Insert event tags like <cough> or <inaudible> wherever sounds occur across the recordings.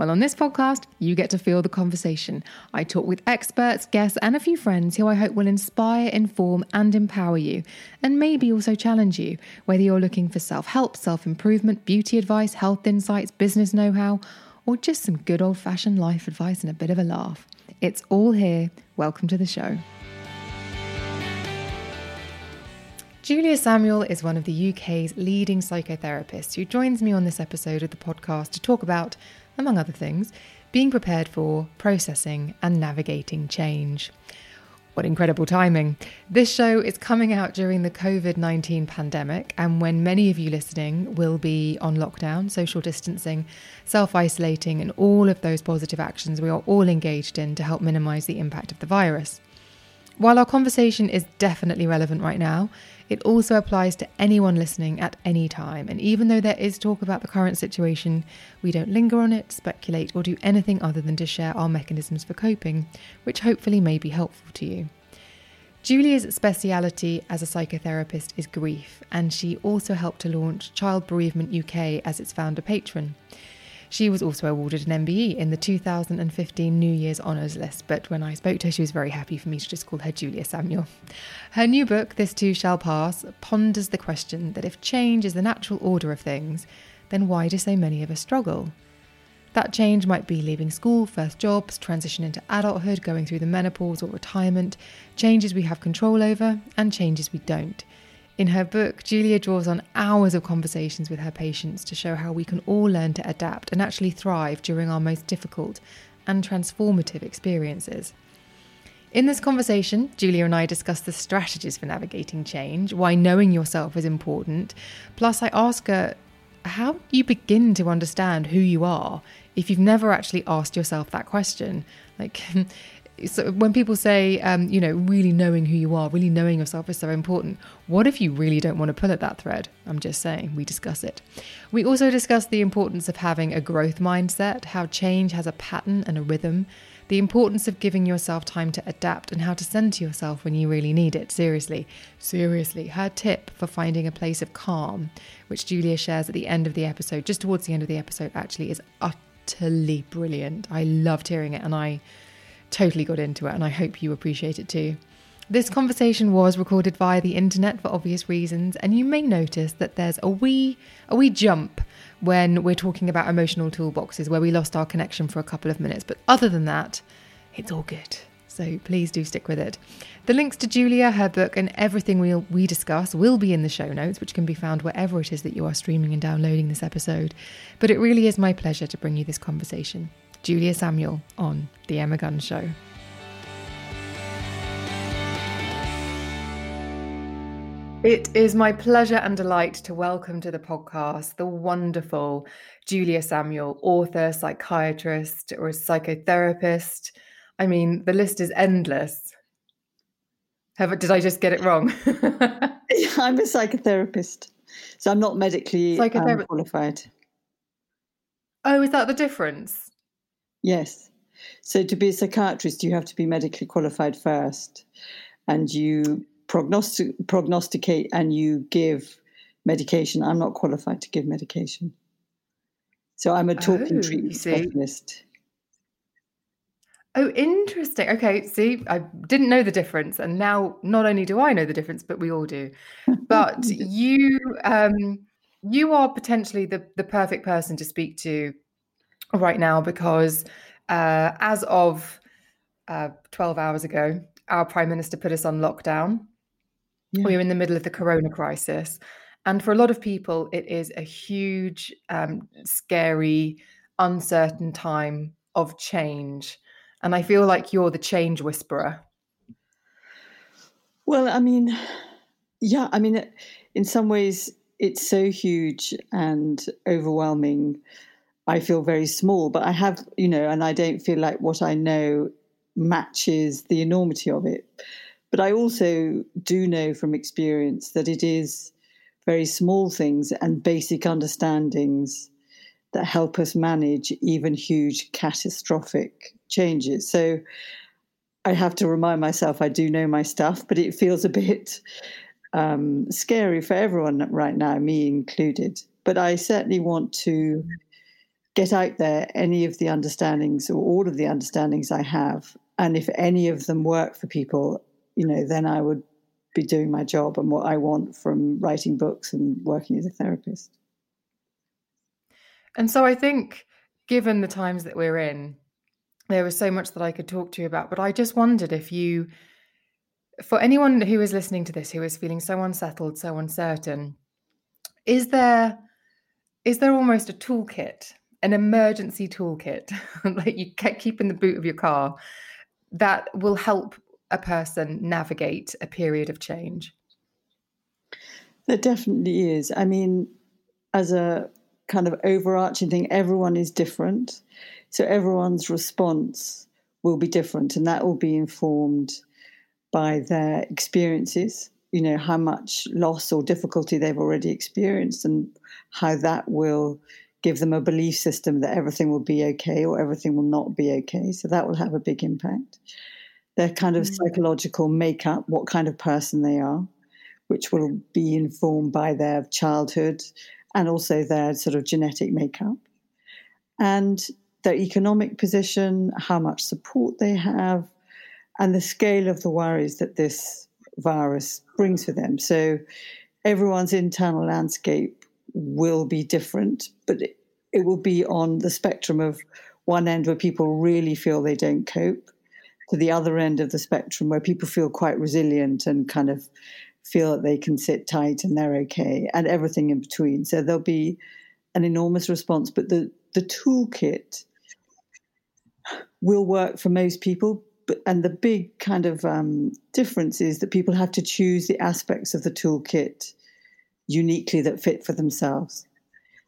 Well, on this podcast, you get to feel the conversation. I talk with experts, guests, and a few friends who I hope will inspire, inform, and empower you, and maybe also challenge you, whether you're looking for self help, self improvement, beauty advice, health insights, business know how, or just some good old fashioned life advice and a bit of a laugh. It's all here. Welcome to the show. Julia Samuel is one of the UK's leading psychotherapists who joins me on this episode of the podcast to talk about among other things, being prepared for, processing, and navigating change. What incredible timing! This show is coming out during the COVID 19 pandemic, and when many of you listening will be on lockdown, social distancing, self isolating, and all of those positive actions we are all engaged in to help minimize the impact of the virus. While our conversation is definitely relevant right now, it also applies to anyone listening at any time. And even though there is talk about the current situation, we don't linger on it, speculate, or do anything other than to share our mechanisms for coping, which hopefully may be helpful to you. Julia's speciality as a psychotherapist is grief, and she also helped to launch Child Bereavement UK as its founder patron. She was also awarded an MBE in the 2015 New Year's Honours list, but when I spoke to her, she was very happy for me to just call her Julia Samuel. Her new book, This Too Shall Pass, ponders the question that if change is the natural order of things, then why do so many of us struggle? That change might be leaving school, first jobs, transition into adulthood, going through the menopause or retirement, changes we have control over, and changes we don't. In her book, Julia draws on hours of conversations with her patients to show how we can all learn to adapt and actually thrive during our most difficult and transformative experiences. In this conversation, Julia and I discuss the strategies for navigating change, why knowing yourself is important. Plus, I ask her how you begin to understand who you are if you've never actually asked yourself that question. Like, <laughs> so when people say, um, you know, really knowing who you are, really knowing yourself is so important, what if you really don't want to pull at that thread? I'm just saying, we discuss it. We also discuss the importance of having a growth mindset, how change has a pattern and a rhythm, the importance of giving yourself time to adapt, and how to center yourself when you really need it. Seriously, seriously. Her tip for finding a place of calm, which Julia shares at the end of the episode, just towards the end of the episode, actually is utterly brilliant. I loved hearing it, and I totally got into it, and I hope you appreciate it too. This conversation was recorded via the internet for obvious reasons, and you may notice that there's a wee a wee jump when we're talking about emotional toolboxes where we lost our connection for a couple of minutes. But other than that, it's all good. So please do stick with it. The links to Julia, her book, and everything we we discuss will be in the show notes, which can be found wherever it is that you are streaming and downloading this episode. But it really is my pleasure to bring you this conversation. Julia Samuel on The Emma Guns Show. It is my pleasure and delight to welcome to the podcast the wonderful Julia Samuel, author, psychiatrist, or psychotherapist. I mean, the list is endless. Have, did I just get it wrong? <laughs> <laughs> I'm a psychotherapist, so I'm not medically um, qualified. Oh, is that the difference? Yes. So to be a psychiatrist, you have to be medically qualified first, and you prognostic, prognosticate and you give medication. I'm not qualified to give medication. So I'm a talking oh, treatment specialist. Oh, interesting. Okay, see, I didn't know the difference, and now not only do I know the difference, but we all do. But <laughs> you, um, you are potentially the the perfect person to speak to right now because uh, as of uh, twelve hours ago, our prime minister put us on lockdown. Yeah. We're in the middle of the corona crisis, and for a lot of people, it is a huge, um, scary, uncertain time of change and I feel like you're the change whisperer. Well, I mean, yeah, I mean, in some ways, it's so huge and overwhelming. I feel very small, but I have, you know, and I don't feel like what I know matches the enormity of it. But I also do know from experience that it is very small things and basic understandings that help us manage even huge catastrophic changes. So I have to remind myself I do know my stuff, but it feels a bit um, scary for everyone right now, me included. But I certainly want to get out there any of the understandings or all of the understandings I have. And if any of them work for people, you know, then I would be doing my job and what I want from writing books and working as a therapist. And so I think, given the times that we're in, there was so much that I could talk to you about. But I just wondered if you, for anyone who is listening to this, who is feeling so unsettled, so uncertain, is there is there almost a toolkit, an emergency toolkit <laughs> that you keep in the boot of your car that will help a person navigate a period of change? There definitely is. I mean, as a kind of overarching thing. Everyone is different. So everyone's response will be different, and that will be informed by their experiences, you know, how much loss or difficulty they've already experienced, and how that will give them a belief system that everything will be okay or everything will not be okay. So that will have a big impact. Their kind of mm. psychological makeup, what kind of person they are, which will be informed by their childhood and also their sort of genetic makeup, and their economic position, how much support they have, and the scale of the worries that this virus brings for them. So everyone's internal landscape will be different, but it, it will be on the spectrum of one end where people really feel they don't cope to the other end of the spectrum where people feel quite resilient and kind of feel that they can sit tight and they're okay, and everything in between. So there'll be an enormous response, but the the toolkit will work for most people. But and the big kind of um, difference is that people have to choose the aspects of the toolkit uniquely that fit for themselves.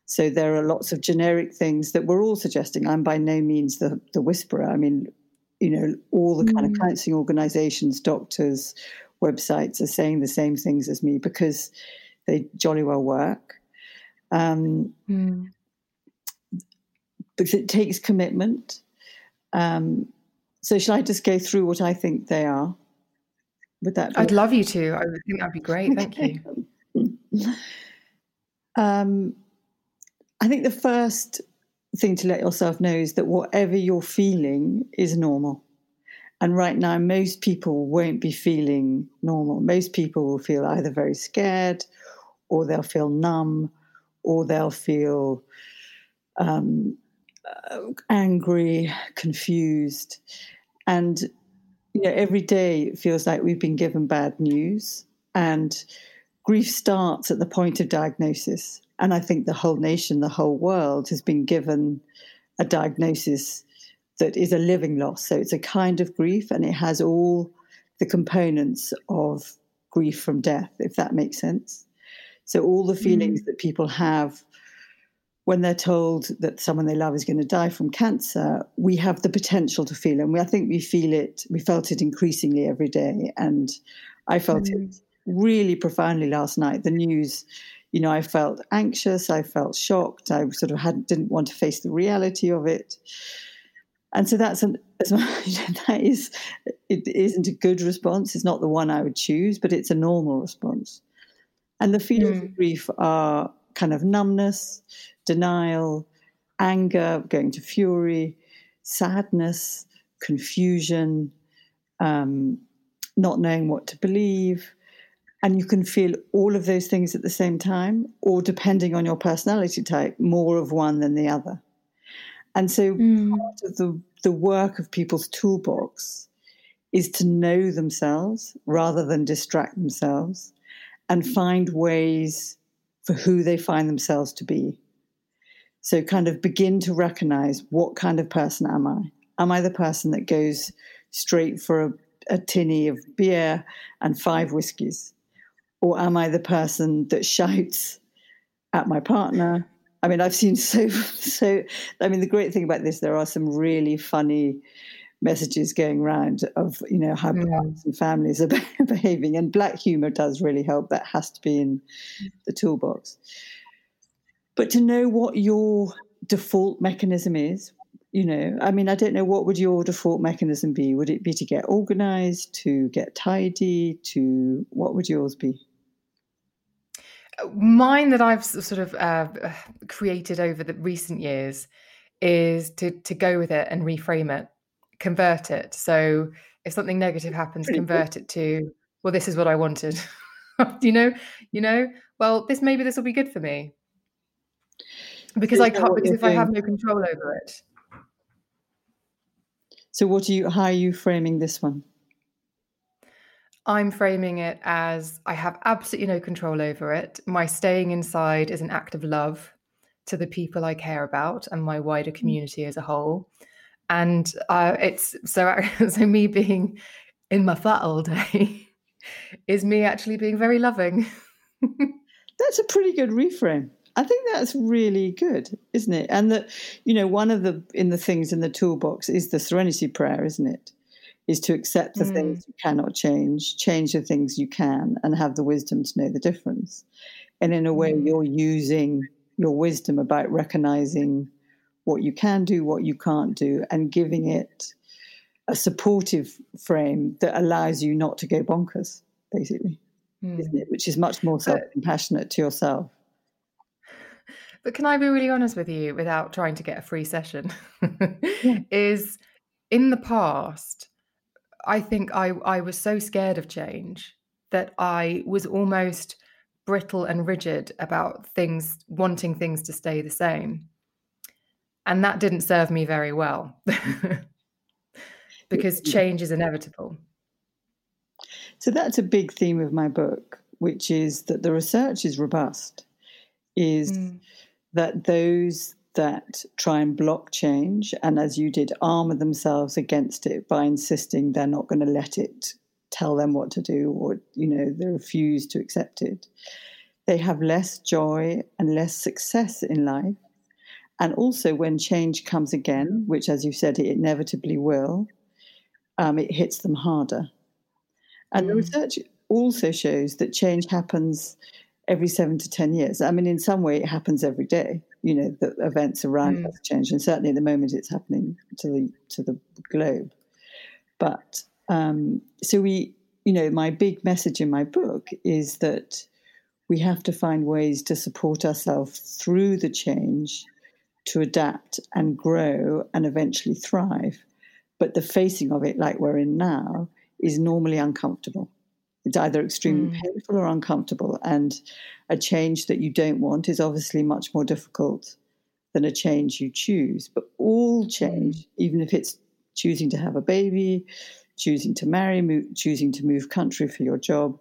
So there are lots of generic things that we're all suggesting. I'm by no means the the whisperer. I mean, you know, all the kind mm. of counselling organisations, doctors, websites are saying the same things as me because they jolly well work. Um, mm. Because it takes commitment. Um, so, shall I just go through what I think they are? Would that? I'd love you to. I think that'd be great. <laughs> Thank you. <laughs> um, I think the first thing to let yourself know is that whatever you're feeling is normal. And right now, most people won't be feeling normal. Most people will feel either very scared, or they'll feel numb, or they'll feel um, uh, angry, confused. And you know, every day it feels like we've been given bad news. And grief starts at the point of diagnosis. And I think the whole nation, the whole world has been given a diagnosis that is a living loss. So it's a kind of grief and it has all the components of grief from death, if that makes sense. So all the feelings mm. that people have when they're told that someone they love is going to die from cancer, we have the potential to feel it. And we, I think we feel it, we felt it increasingly every day. And I felt mm. it really profoundly last night. The news, you know, I felt anxious, I felt shocked, I sort of had didn't want to face the reality of it. And so that's an <laughs> that is it isn't a good response. It's not the one I would choose, but it's a normal response. And the feelings mm. of grief are kind of numbness, denial, anger, going to fury, sadness, confusion, um, not knowing what to believe. And you can feel all of those things at the same time, or depending on your personality type, more of one than the other. And so mm. part of the, the work of people's toolbox is to know themselves rather than distract themselves and find ways for who they find themselves to be. So, kind of begin to recognize what kind of person am I? Am I the person that goes straight for a, a tinny of beer and five whiskies? Or am I the person that shouts at my partner? I mean, I've seen <laughs> so, so, I mean, the great thing about this, there are some really funny messages going around of you know how mm. and families are <laughs> behaving and black humor does really help. That has to be in the toolbox. But to know what your default mechanism is you know i mean i don't know what would your default mechanism be? Would it be to get organized to get tidy to what would yours be mine that i've sort of uh, <sighs> created over the recent years is to to go with it and reframe it convert it. So if something negative happens, Pretty convert it to, well, this is what I wanted. <laughs> you know, you know, well, this maybe this will be good for me. Because I can't because if doing. I have no control over it. So what are you how are you framing this one? I'm framing it as I have absolutely no control over it. My staying inside is an act of love to the people I care about and my wider mm. community as a whole and uh, it's so <laughs> so me being in my flat all day <laughs> is me actually being very loving. <laughs> that's a pretty good reframe. I think that's really good, isn't it? And that you know, one of the in the things in the toolbox is the serenity prayer, isn't it? Is to accept the mm. things you cannot change, change the things you can, and have the wisdom to know the difference. And in a way, mm. you're using your wisdom about recognizing what you can do, what you can't do, and giving it a supportive frame that allows you not to go bonkers, basically, mm. isn't it? Which is much more self compassionate to yourself. But can I be really honest with you without trying to get a free session? yeah. <laughs> Is in the past, I think I, I was so scared of change that I was almost brittle and rigid about things, wanting things to stay the same. And that didn't serve me very well <laughs> because change is inevitable. So that's a big theme of my book, which is that the research is robust, is mm. that those that try and block change and as you did armor themselves against it by insisting they're not going to let it tell them what to do or you know they refuse to accept it they have less joy and less success in life and also, when change comes again, which, as you said, it inevitably will, um, it hits them harder. And mm. the research also shows that change happens every seven to 10 years. I mean, in some way, it happens every day. You know, the events around mm. us change. And certainly at the moment, it's happening to the, to the globe. But um, so we, you know, my big message in my book is that we have to find ways to support ourselves through the change to adapt and grow and eventually thrive. But the facing of it, like we're in now, is normally uncomfortable. It's either extremely mm. painful or uncomfortable. And a change that you don't want is obviously much more difficult than a change you choose. But all change, mm. even if it's choosing to have a baby, choosing to marry, move, choosing to move country for your job,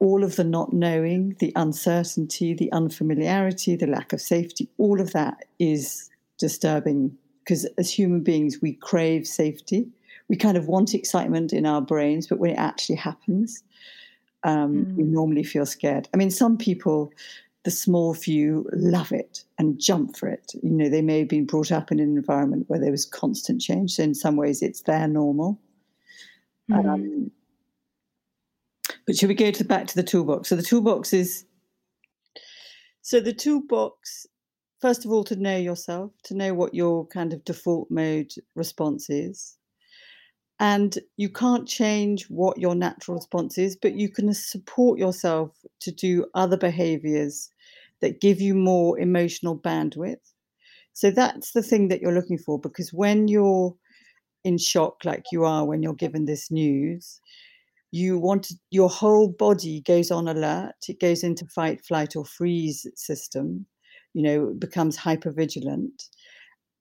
all of the not knowing, the uncertainty, the unfamiliarity, the lack of safety, all of that is disturbing because as human beings, we crave safety. We kind of want excitement in our brains, but when it actually happens, um, mm. we normally feel scared. I mean, some people, the small few, love it and jump for it. You know, they may have been brought up in an environment where there was constant change. So, in some ways, it's their normal. Mm. Um, But should we go to the back to the toolbox? So the toolbox is so the toolbox, first of all, to know yourself, to know what your kind of default mode response is. And you can't change what your natural response is, but you can support yourself to do other behaviors that give you more emotional bandwidth. So that's the thing that you're looking for because when you're in shock, like you are when you're given this news, you want to, your whole body goes on alert it goes into fight flight or freeze system you know becomes hyper vigilant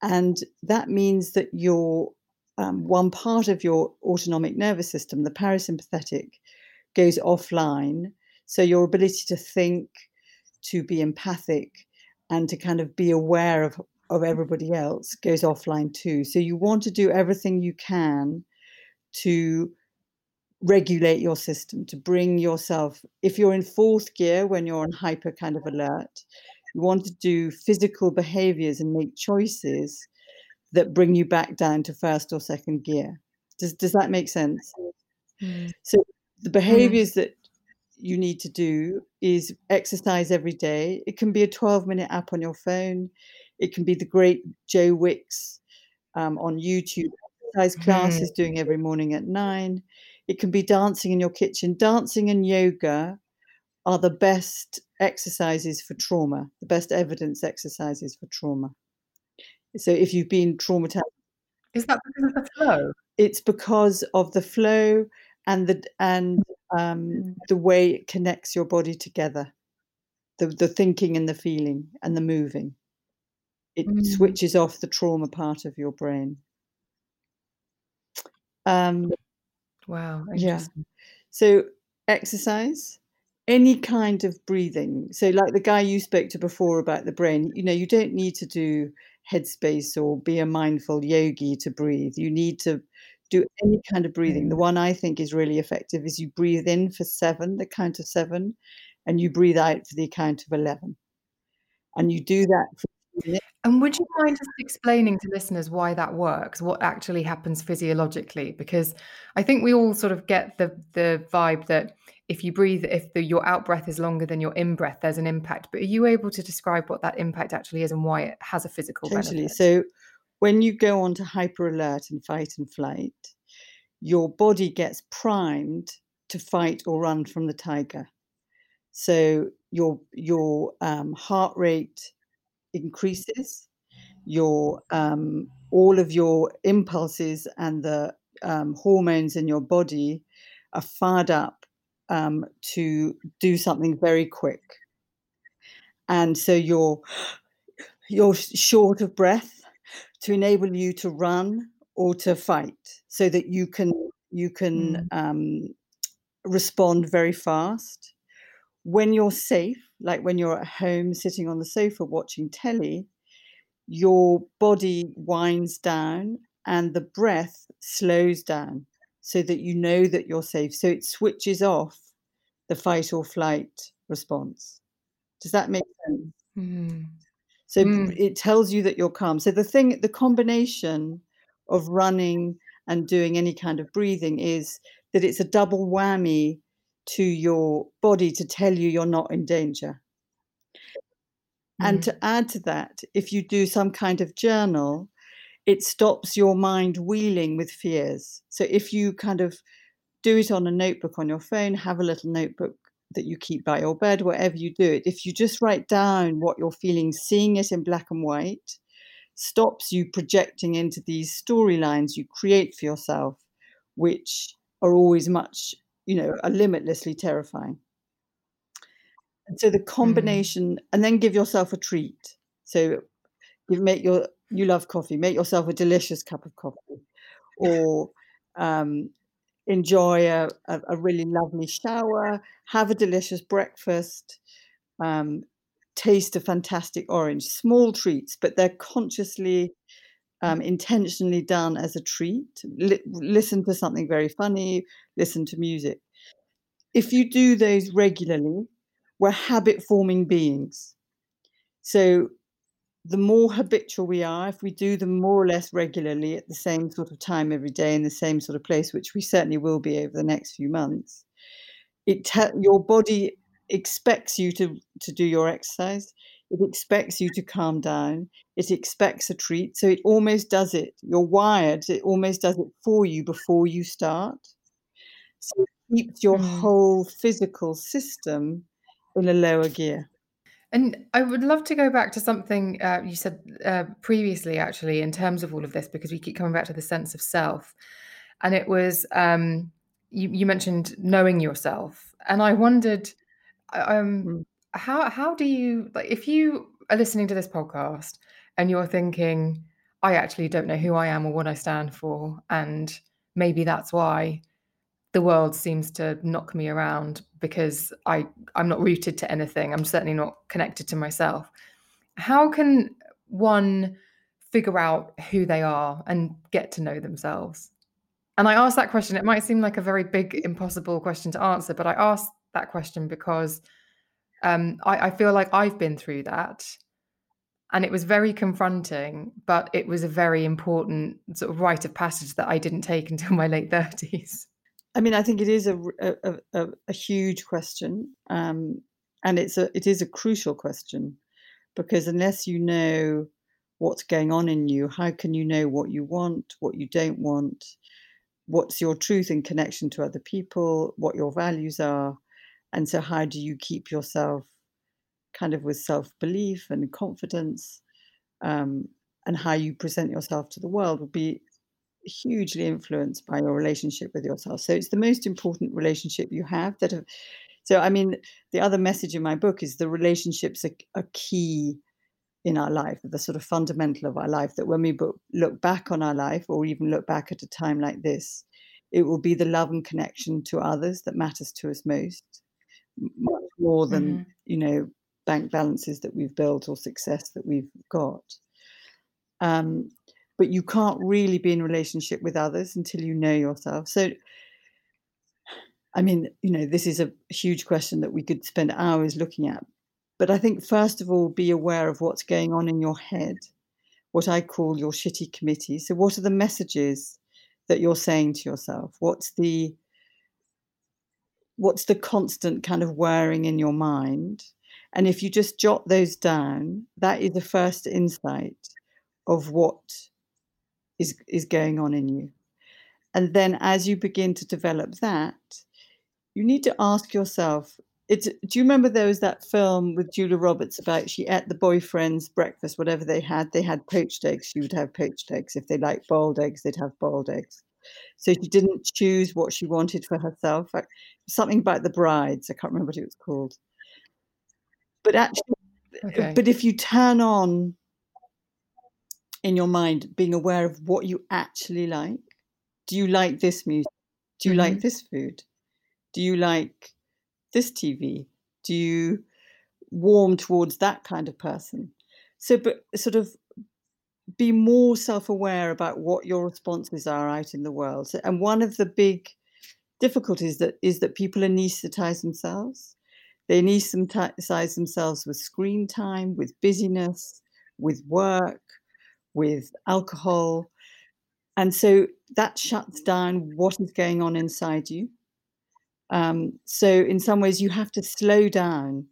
and that means that your um, one part of your autonomic nervous system the parasympathetic goes offline. So your ability to think to be empathic and to kind of be aware of of everybody else goes offline too. So you want to do everything you can to regulate your system to bring yourself if you're in fourth gear when you're on hyper kind of alert you want to do physical behaviors and make choices that bring you back down to first or second gear does does that make sense mm. so the behaviors mm. that you need to do is exercise every day it can be a 12 minute app on your phone it can be the great joe wicks um, on youtube exercise classes mm. doing every morning at nine it can be dancing in your kitchen. Dancing and yoga are the best exercises for trauma, the best evidence exercises for trauma. So if you've been traumatized, is that because of the flow? It's because of the flow and the and um, mm. the way it connects your body together, the the thinking and the feeling and the moving. It mm. switches off the trauma part of your brain. Um, Wow. Yeah. So exercise, any kind of breathing. So like the guy you spoke to before about the brain, you know, you don't need to do headspace or be a mindful yogi to breathe. You need to do any kind of breathing. The mm. one I think is really effective is you breathe in for seven, the count of seven, and you breathe out for the count of 11. And you do that for and would you mind just explaining to listeners why that works, what actually happens physiologically? Because I think we all sort of get the the vibe that if you breathe, if the, your out breath is longer than your in breath, there's an impact. But are you able to describe what that impact actually is and why it has a physical totally. benefit? So when you go on to hyper alert and fight and flight, your body gets primed to fight or run from the tiger. So your your um, heart rate increases, your um, all of your impulses and the um, hormones in your body are fired up um, to do something very quick, and so you're you're short of breath to enable you to run or to fight, so that you can you can mm. respond very fast. When you're safe, like when you're at home sitting on the sofa watching telly, your body winds down and the breath slows down so that you know that you're safe. So it switches off the fight or flight response. Does that make sense? Mm. So mm. it tells you that you're calm. So the thing, the combination of running and doing any kind of breathing is that it's a double whammy to your body to tell you you're not in danger. Mm. And to add to that, if you do some kind of journal, it stops your mind wheeling with fears. So if you kind of do it on a notebook on your phone, have a little notebook that you keep by your bed, whatever you do it, if you just write down what you're feeling, seeing it in black and white, stops you projecting into these storylines you create for yourself, which are always much you know, are limitlessly terrifying. And so the mm. combination, mm. and then give yourself a treat. So you make your you love coffee, make yourself a delicious cup of coffee, or um, enjoy a, a, really lovely shower, have a delicious breakfast, um, taste a fantastic orange. Small treats, but they're consciously, um, intentionally done as a treat. L- listen to something very funny, listen to music. If you do those regularly, we're habit forming beings. So the more habitual we are, if we do them more or less regularly at the same sort of time every day in the same sort of place, which we certainly will be over the next few months, it te- your body expects you to to do your exercise. It expects you to calm down. It expects a treat. So it almost does it. You're wired. It almost does it for you before you start. So it keeps your Mm. whole physical system in a lower gear. And I would love to go back to something uh, you said uh, previously, actually, in terms of all of this, because we keep coming back to the sense of self. And it was, um, you, you mentioned knowing yourself. And I wondered, um, Mm. how, how do you, like, if you are listening to this podcast and you're thinking, I actually don't know who I am or what I stand for, and maybe that's why the world seems to knock me around because I I'm not rooted to anything. I'm certainly not connected to myself. How can one figure out who they are and get to know themselves? And I asked that question. It might seem like a very big, impossible question to answer, but I asked that question because um, I, I feel like I've been through that. And it was very confronting, but it was a very important sort of rite of passage that I didn't take <laughs> until my late 30s. I mean, I think it is a a, a- a, huge question, um, and it's a it is a crucial question because unless you know what's going on in you, how can you know what you want, what you don't want, what's your truth in connection to other people, what your values are, and so how do you keep yourself kind of with self belief and confidence, um, and how you present yourself to the world would be hugely influenced by your relationship with yourself. So it's the most important relationship you have. That have, so I mean, the other message in my book is the relationships are, are key in our life, the sort of fundamental of our life. That when we look back on our life, or even look back at a time like this, it will be the love and connection to others that matters to us most, much more than Mhm. you know bank balances that we've built or success that we've got. Um, but you can't really be in relationship with others until you know yourself. So, I mean, you know, this is a huge question that we could spend hours looking at. But I think, first of all, be aware of what's going on in your head, what I call your shitty committee. So, what are the messages that you're saying to yourself? What's the what's the constant kind of whirring in your mind? And if you just jot those down, that is the first insight of what is is going on in you. And then as you begin to develop that, you need to ask yourself, it's do you remember there was that film with Julia Roberts about she ate the boyfriend's breakfast, whatever they had, they had poached eggs, she would have poached eggs. If they liked boiled eggs, they'd have boiled eggs. So she didn't choose what she wanted for herself. Like, Something about the brides, I can't remember what it was called. But actually Okay. but if you turn on in your mind being aware of what you actually like? Do you like this music? Do you like Mhm. this food? Do you like this tv do you warm towards that kind of person? So but sort of be more self-aware about what your responses are out in the world. And one of the big difficulties that is that people anesthetize themselves. They anesthetize themselves with screen time with busyness with work with alcohol. And so that shuts down what is going on inside you. Um, so in some ways you have to slow down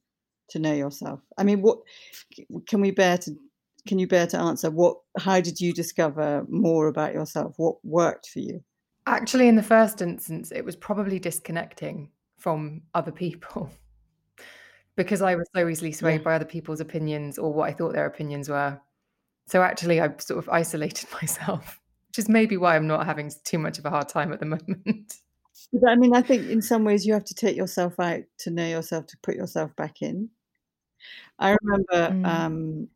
to know yourself. I mean what can we bear to can you bear to answer what how did you discover more about yourself? What worked for you? Actually, in the first instance, it was probably disconnecting from other people. <laughs> Because I was so easily swayed Yeah. by other people's opinions or what I thought their opinions were. So actually, I've sort of isolated <laughs> myself, which is maybe why I'm not having too much of a hard time at the <laughs> moment. But I mean, I think in some ways you have to take yourself out to know yourself, to put yourself back in. I remember Mm. um,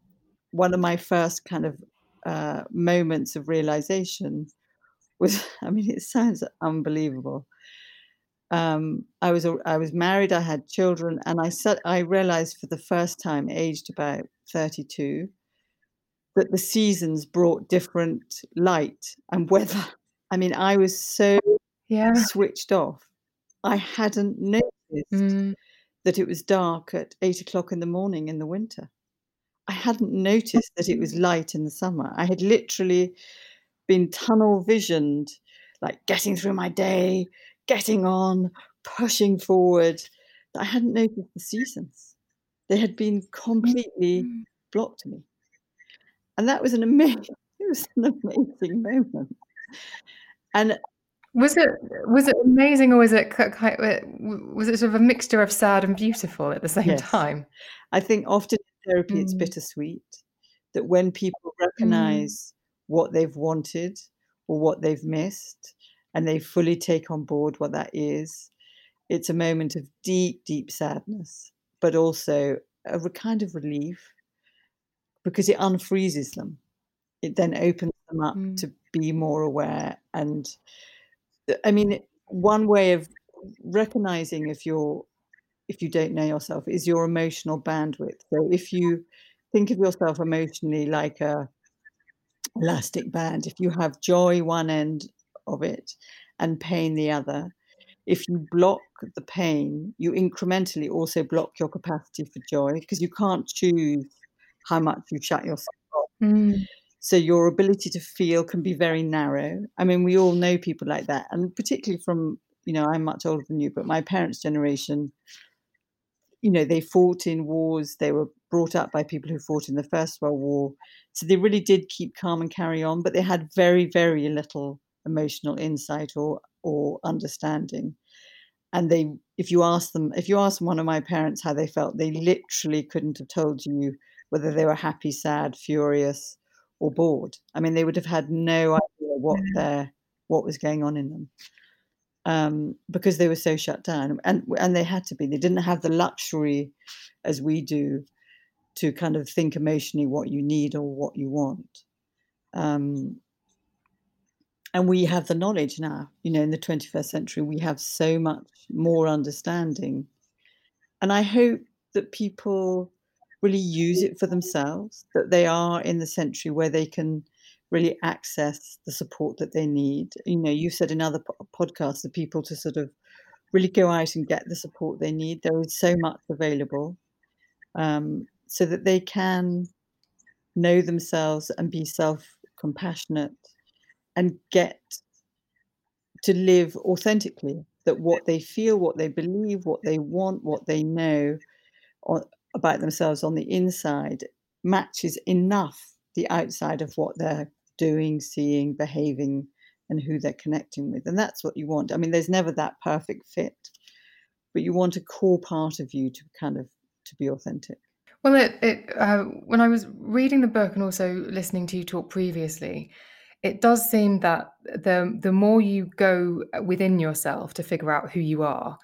one of my first kind of uh, moments of realization was, <laughs> I mean, it sounds unbelievable. Um, I was I was married, I had children, and I said I realized for the first time, aged about thirty two, that the seasons brought different light and weather. I mean, I was so Yeah. switched off. I hadn't noticed Mm. that it was dark at eight o'clock in the morning in the winter. I hadn't noticed that it was light in the summer. I had literally been tunnel visioned, like getting through my day, getting on, pushing forward I hadn't noticed the seasons. They had been completely mm. blocked to me. And that was an amazing, <laughs> it was an amazing moment. And was it was it amazing or was it was it sort of a mixture of sad and beautiful at the same yes. time? I think often in therapy mm. it's bittersweet that when people mm. recognize mm. what they've wanted or what they've missed and they fully take on board what that is, it's a moment of deep, deep sadness, but also a kind of relief because it unfreezes them. It then opens them up mm. to be more aware. And I mean, one way of recognizing if you're if you don't know yourself is your emotional bandwidth. So if you think of yourself emotionally like a elastic band, if you have joy one end of it and pain the other, if you block the pain, you incrementally also block your capacity for joy because you can't choose how much you shut yourself off. Mm. So your ability to feel can be very narrow. I mean, we all know people like that, and particularly from you know, I'm much older than you, but my parents' generation, you know, they fought in wars. They were brought up by people who fought in the First World War, so they really did keep calm and carry on. But they had very, very little emotional insight or or understanding and they if you ask them if you ask one of my parents how they felt they literally couldn't have told you whether they were happy sad furious or bored. I mean they would have had no idea what their what was going on in them um, because they were so shut down and and they had to be. They didn't have the luxury as we do to kind of think emotionally what you need or what you want. Um, and we have the knowledge now. You know in the 21st century we have so much more understanding. And i hope that people really use it for themselves that they are in the century where they can really access the support that they need. You know you said in other podcasts the people to sort of really go out and get the support they need there is so much available um, so that they can know themselves and be self compassionate and get to live authentically that what they feel what they believe what they want what they know about themselves on the inside matches enough the outside of what they're doing seeing behaving and who they're connecting with and that's what you want. I mean there's never that perfect fit but you want a core part of you to kind of to be authentic. Well it, it uh, when i was reading the book and also listening to you talk previously it does seem that the the more you go within yourself to figure out who you are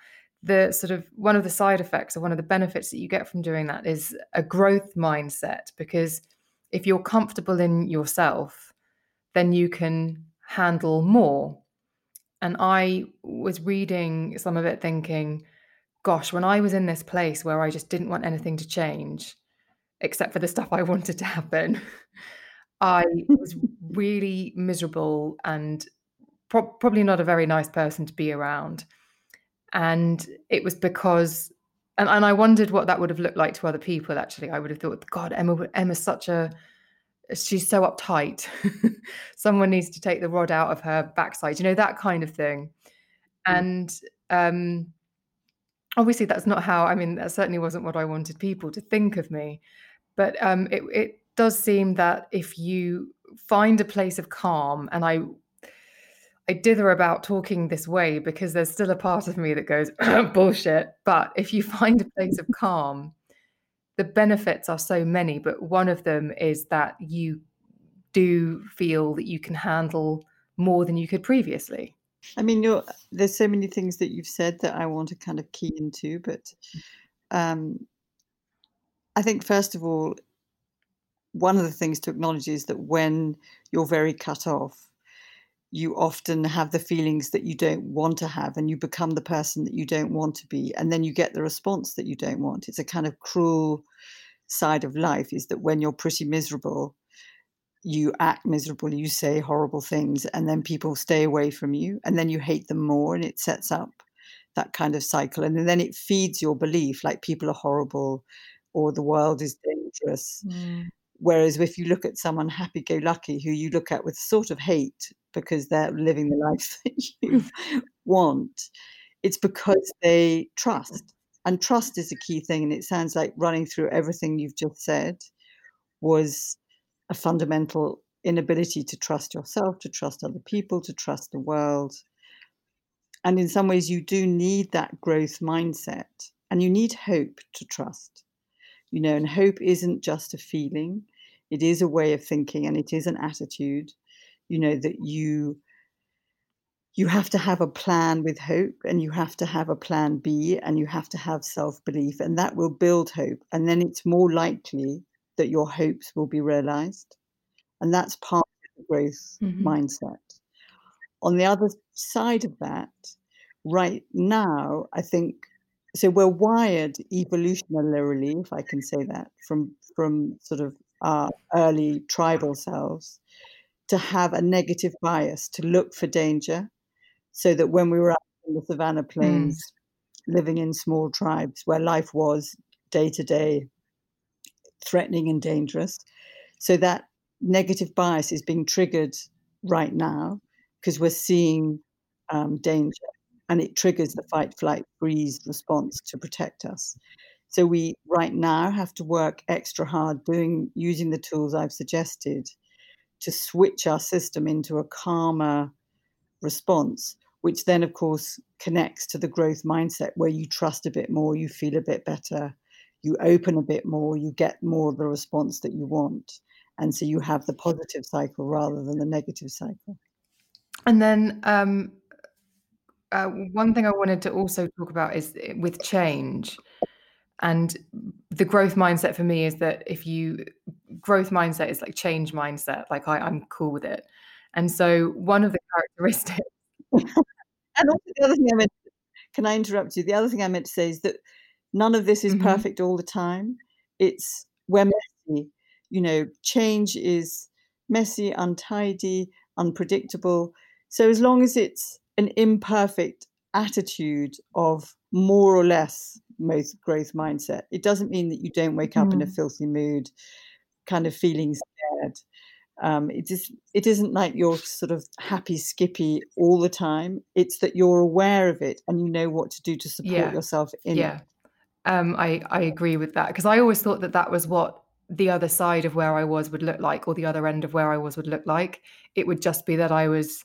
the sort of one of the side effects or one of the benefits that you get from doing that is a growth mindset because if you're comfortable in yourself then you can handle more and i was reading some of it thinking gosh when i was in this place where i just didn't want anything to change except for the stuff i <laughs> wanted to happen I was really miserable and pro- probably not a very nice person to be around. And it was because, and, and I wondered what that would have looked like to other people. Actually, I would have thought, God, Emma, Emma's such a, she's so uptight. <laughs> Someone needs to take the rod out of her backside, you know, that kind of thing. Mm. And um, obviously, that's not how. I mean, that certainly wasn't what I wanted people to think of me. But um, it, it does seem that if you find a place of calm, and I I dither about talking this way because there's still a part of me that goes <clears throat> bullshit. But if you find a place of calm, the benefits are so many. But one of them is that you do feel that you can handle more than you could previously. I mean, there's so many things that you've said that I want to kind of key into, but um, I think first of all, one of the things to acknowledge is that when you're very cut off, you often have the feelings that you don't want to have, and you become the person that you don't want to be, and then you get the response that you don't want. It's a kind of cruel side of life is that when you're pretty miserable, you act miserable, you say horrible things, and then people stay away from you, and then you hate them more, and it sets up that kind of cycle. And then it feeds your belief like people are horrible or the world is dangerous. Mm. Whereas if you look at someone happy go lucky who you look at with sort of hate because they're living the life <laughs> that you mm. want, it's because they mm. trust. And trust is a key thing. And it sounds like running through everything you've just said was a fundamental inability to trust yourself, to trust other people, to trust the world. And in some ways, you do need that growth mindset and you need hope to trust. You know, and hope isn't just a feeling, it is a way of thinking and it is an attitude, you know, that you you have to have a plan with hope and you have to have a plan B and you have to have self belief, and that will build hope. And then it's more likely that your hopes will be realized. And that's part of the growth mm-hmm. mindset. On the other side of that, right now, I think so we're wired evolutionarily, if I can say that, from from sort of our early tribal selves to have a negative bias, to look for danger, so that when we were out in the savannah mm. plains, mm. living in small tribes where life was day to day threatening and dangerous, so that negative bias is being triggered right now because we're seeing um, danger and it triggers the fight, flight, freeze response to protect us. So we right now have to work extra hard doing using the tools I've suggested to switch our system into a calmer response which then, of course, connects to the growth mindset where you trust a bit more, you feel a bit better, you open a bit more, you get more the response that you want. And so you have the positive cycle rather than the negative cycle. And then um, uh, one thing I wanted to also talk about is eh, with change. And the growth mindset for me is that if you growth mindset is like change mindset, like I, I'm cool with it. And so one of the <laughs> characteristics and also the other thing I meant, can I interrupt you? The other thing I meant to say is that none of this is mm-hmm. perfect all the time. It's we're messy. You know, change is messy, untidy, unpredictable. So as long as it's an imperfect attitude of more or less most growth mindset, it doesn't mean that you don't wake up mm. in a mm. filthy mood, kind of feeling scared um, it is it isn't like you're sort of happy skippy all the time it's that you're aware of it and you know what to do to support yeah. yourself in yeah. it um, I, I agree with that because I always thought that that was what the other side of where I was would look like, or the other end of where I was would look like. It would just be that I was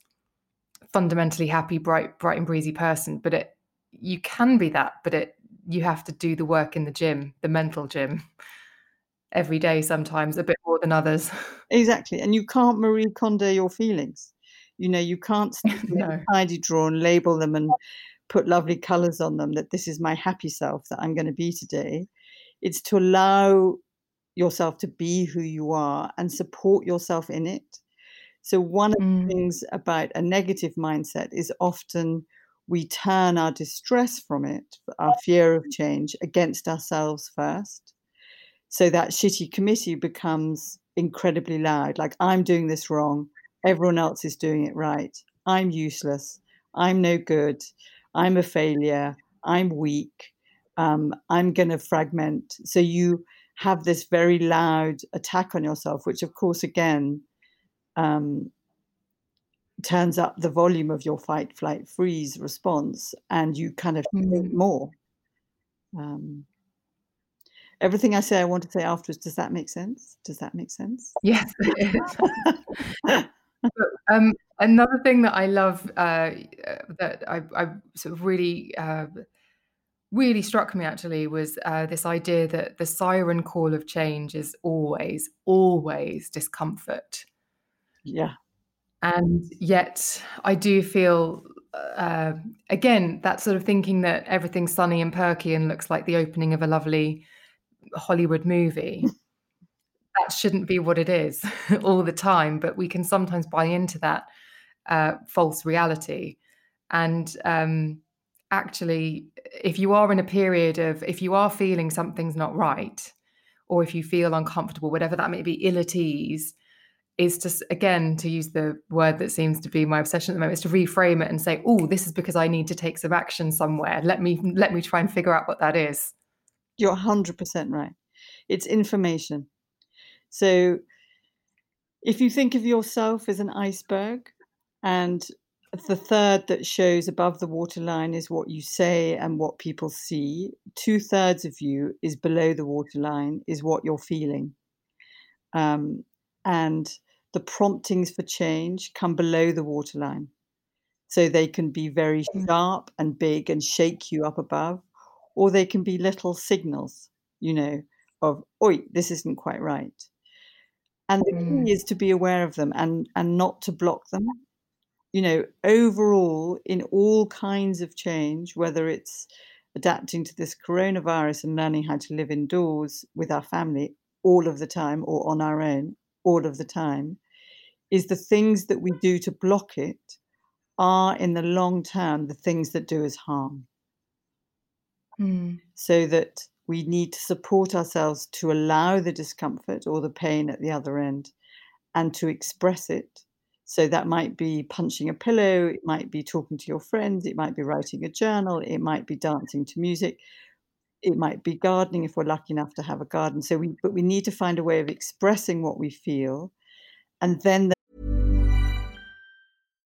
fundamentally happy, bright, bright and breezy person. But it, you can be that, but it, you have to do the work in the gym, the mental gym <laughs> every day sometimes a bit more than others <laughs> exactly and you can't marie kondo your feelings you know you can't <laughs> no. tidy draw and label them and put lovely colors on them that this is my happy self that i'm going to be today it's to allow yourself to be who you are and support yourself in it so one of mm. the things about a negative mindset is often we turn our distress from it our fear of change against ourselves first so that shitty committee becomes incredibly loud. Like, I'm doing this wrong. Everyone else is doing it right. I'm useless. I'm no good. I'm a failure. I'm weak. Um, I'm going to fragment. So you have this very loud attack on yourself, which, of course, again, um, turns up the volume of your fight, flight, freeze response, and you kind of think mm. more. Um, everything I say, I want to say afterwards. Does that make sense? Does that make sense? <laughs> Yes. um, another thing that I love uh, that I, I, sort of really, uh, really struck me actually was uh, this idea that the siren call of change is always, always discomfort. Yeah. And yet, I do feel uh, again that sort of thinking that everything's sunny and perky and looks like the opening of a lovely Hollywood movie. <laughs> that shouldn't be what it is <laughs> all the time, but we can sometimes buy into that uh, false reality. And um, actually, if you are in a period of, if you are feeling something's not right, or if you feel uncomfortable, whatever that may be, ill at ease, is to again to use the word that seems to be my obsession at the moment is to reframe it and say oh this is because i need to take some action somewhere let me let me try and figure out what that is you're 100% right. It's information. So if you think of yourself as an iceberg and the third that shows above the waterline is what you say and what people see. Two thirds of you is below the waterline, is what you're feeling. Um, and the promptings for change come below the waterline. So they can be very mm. sharp and big and shake you up above, or they can be little signals, you know, of, oi, this isn't quite right. And the mm. key is to be aware of them and, and not to block them you know, overall, in all kinds of change, whether it's adapting to this coronavirus and learning how to live indoors with our family all of the time or on our own all of the time, is the things that we do to block it are in the long term the things that do us harm. Mm. So that we need to support ourselves to allow the discomfort or the pain at the other end and to express it so that might be punching a pillow, it might be talking to your friends, it might be writing a journal, it might be dancing to music, it might be gardening if we're lucky enough to have a garden. So we but we need to find a way of expressing what we feel and then the-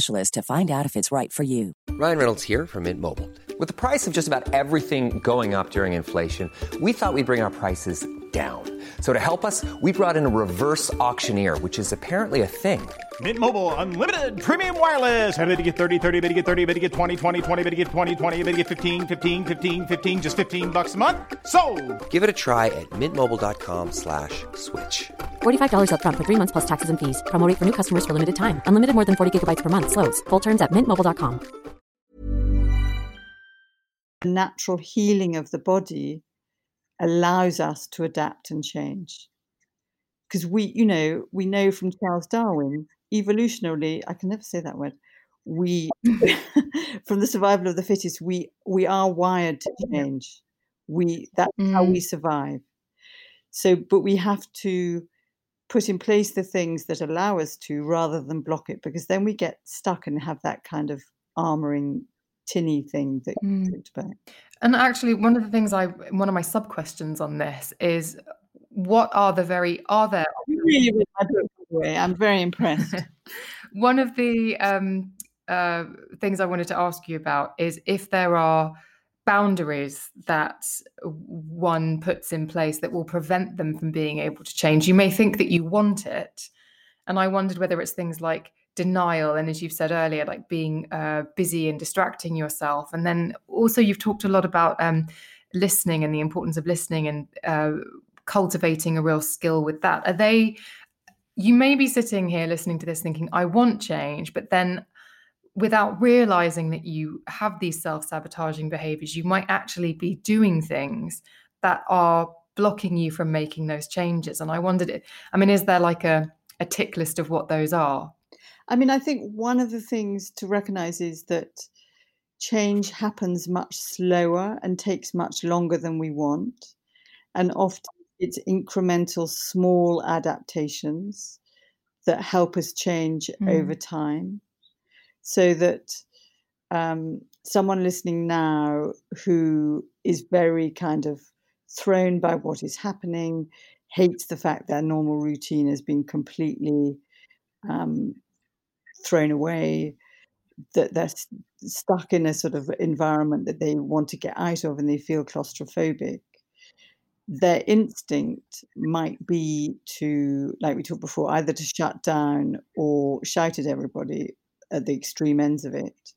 specialist to find out if it's right for you. Ryan Reynolds here from Mint Mobile. With the price of just about everything going up during inflation, we thought we'd bring our prices down. So to help us, we brought in a reverse auctioneer, which is apparently a thing. Mint Mobile unlimited premium wireless. Ready to get 30, 30, bit to get 30, bit to get 20, 20, 20, bit to get 20, 20, bit to get 15, 15, 15, 15 just 15 bucks a month. So, Give it a try at mintmobile.com/switch. slash $45 up front for 3 months plus taxes and fees. Promo for new customers for limited time. Unlimited more than 40 gigabytes per month slows. Full terms at mintmobile.com. The natural healing of the body allows us to adapt and change. Because we, you know, we know from Charles Darwin, evolutionarily, I can never say that word. We, <laughs> from the survival of the fittest, we we are wired to change. We that's mm. how we mm. survive. So, but we have to put in place the things that allow us to, rather than block it, because then we get stuck and have that kind of armoring tinny thing that you mm. talked about. And actually, one of the things I, one of my sub questions on this is, what are the very, are there? <laughs> Really, my book, way. I'm very impressed. <laughs> one of the um, uh, things I wanted to ask you about is if there are boundaries that one puts in place that will prevent them from being able to change. You may think that you want it. And I wondered whether it's things like denial and as you've said earlier like being uh, busy and distracting yourself and then also you've talked a lot about um, listening and the importance of listening and uh, cultivating a real skill with that are they you may be sitting here listening to this thinking i want change but then without realizing that you have these self-sabotaging behaviors you might actually be doing things that are blocking you from making those changes and i wondered i mean is there like a, a tick list of what those are I mean, I think one of the things to recognize is that change happens much slower and takes much longer than we want. And often it's incremental, small adaptations that help us change mm. over time. So that um, someone listening now who is very kind of thrown by what is happening, hates the fact their normal routine has been completely um, thrown away, that they're stuck in a sort of environment that they want to get out of and they feel claustrophobic, their instinct might be to, like we talked before, either to shut down or shout at everybody at the extreme ends of it.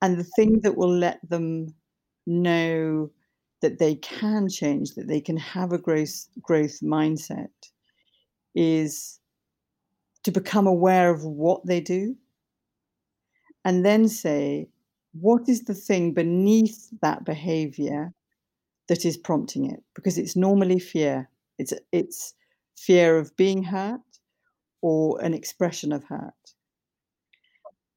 And the thing that will let them know that they can change, that they can have a growth growth mindset, is to become aware of what they do, and then say, what is the thing beneath that behavior that is prompting it? Because it's normally fear. It's it's fear of being hurt or an expression of hurt.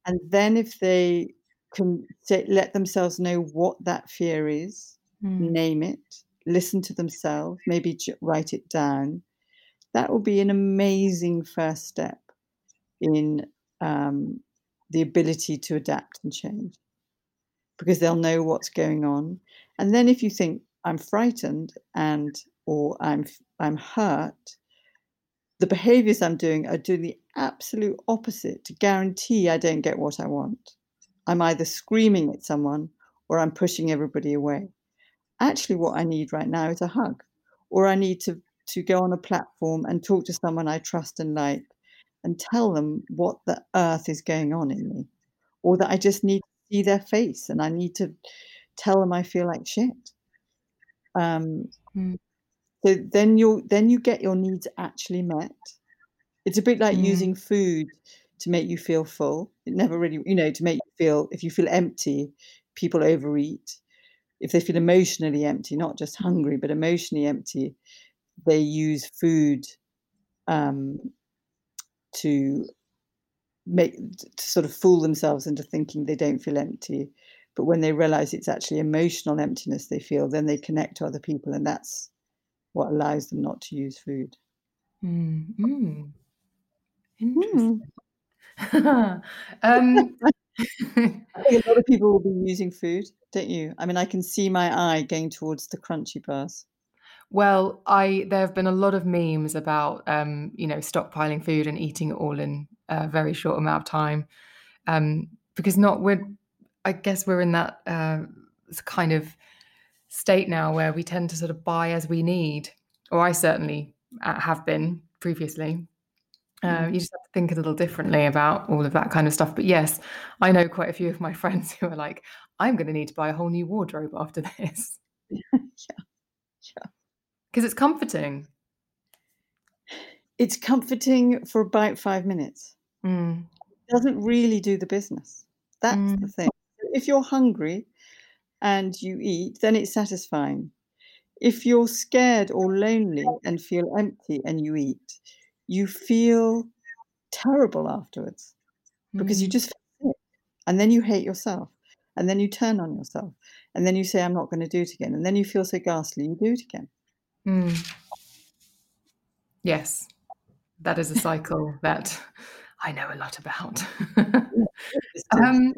And then if they can say, let themselves know what that fear is, mm. name it, listen to themselves, maybe write it down, that will be an amazing first step in um, the ability to adapt and change because they'll know what's going on. And then if you think, I'm frightened and or I'm I'm hurt, the behaviors I'm doing are doing the absolute opposite to guarantee I don't get what I want. I'm either screaming at someone or I'm pushing everybody away. Actually, what I need right now is a hug, or I need to, to go on a platform and talk to someone I trust and like and tell them what the earth is going on in me, or that I just need to see their face and I need to tell them I feel like shit. Um, mm. So then you then you get your needs actually met. It's a bit like mm. using food to make you feel full. It never really, you know, to make you feel if you feel empty, people overeat. If they feel emotionally empty, not just hungry, but emotionally empty, they use food um, to make to sort of fool themselves into thinking they don't feel empty. But when they realize it's actually emotional emptiness they feel, then they connect to other people, and that's what allows them not to use food. Mm. Mm. Interesting. Mm. <laughs> um, <laughs> <laughs> I think a lot of people will be using food, don't you? I mean, I can see my eye going towards the crunchy bars. Well, I there have been a lot of memes about um, you know stockpiling food and eating it all in a very short amount of time, um, because not we're I guess we're in that uh, kind of state now where we tend to sort of buy as we need, or I certainly uh, have been previously. Uh, mm. you just have to think a little differently about all of that kind of stuff. But yes, I know quite a few of my <laughs> friends who are like, I'm going to need to buy a whole new wardrobe after <laughs> this. <laughs> yeah. Yeah. Because it's comforting. It's comforting for about five minutes. Mm. It doesn't really do the business. That's mm. the thing. If you're hungry and you eat, then it's satisfying. If you're scared or lonely and feel empty and you eat, you feel terrible afterwards because mm. you just feel and then you hate yourself and then you turn on yourself and then you say i'm not going to do it again and then you feel so ghastly you do it again mm. yes that is a cycle that <laughs> i know a lot about <laughs> um,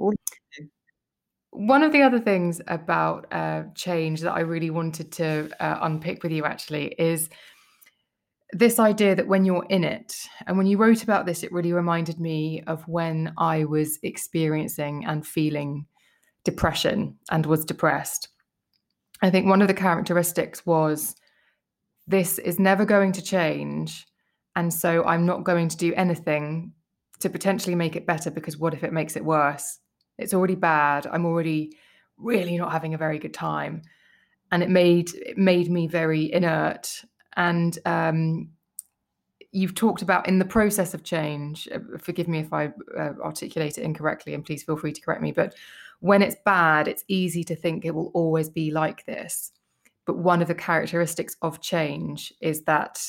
one of the other things about uh, change that i really wanted to uh, unpick with you actually is this idea that when you're in it, and when you wrote about this, it really reminded me of when I was experiencing and feeling depression and was depressed. I think one of the characteristics was this is never going to change. And so I'm not going to do anything to potentially make it better because what if it makes it worse? It's already bad. I'm already really not having a very good time. And it made it made me very inert and um, you've talked about in the process of change. Uh, forgive me if I uh, articulate it incorrectly, and please feel free to correct me. But when it's bad, it's easy to think it will always be like this. But one of the characteristics of change is that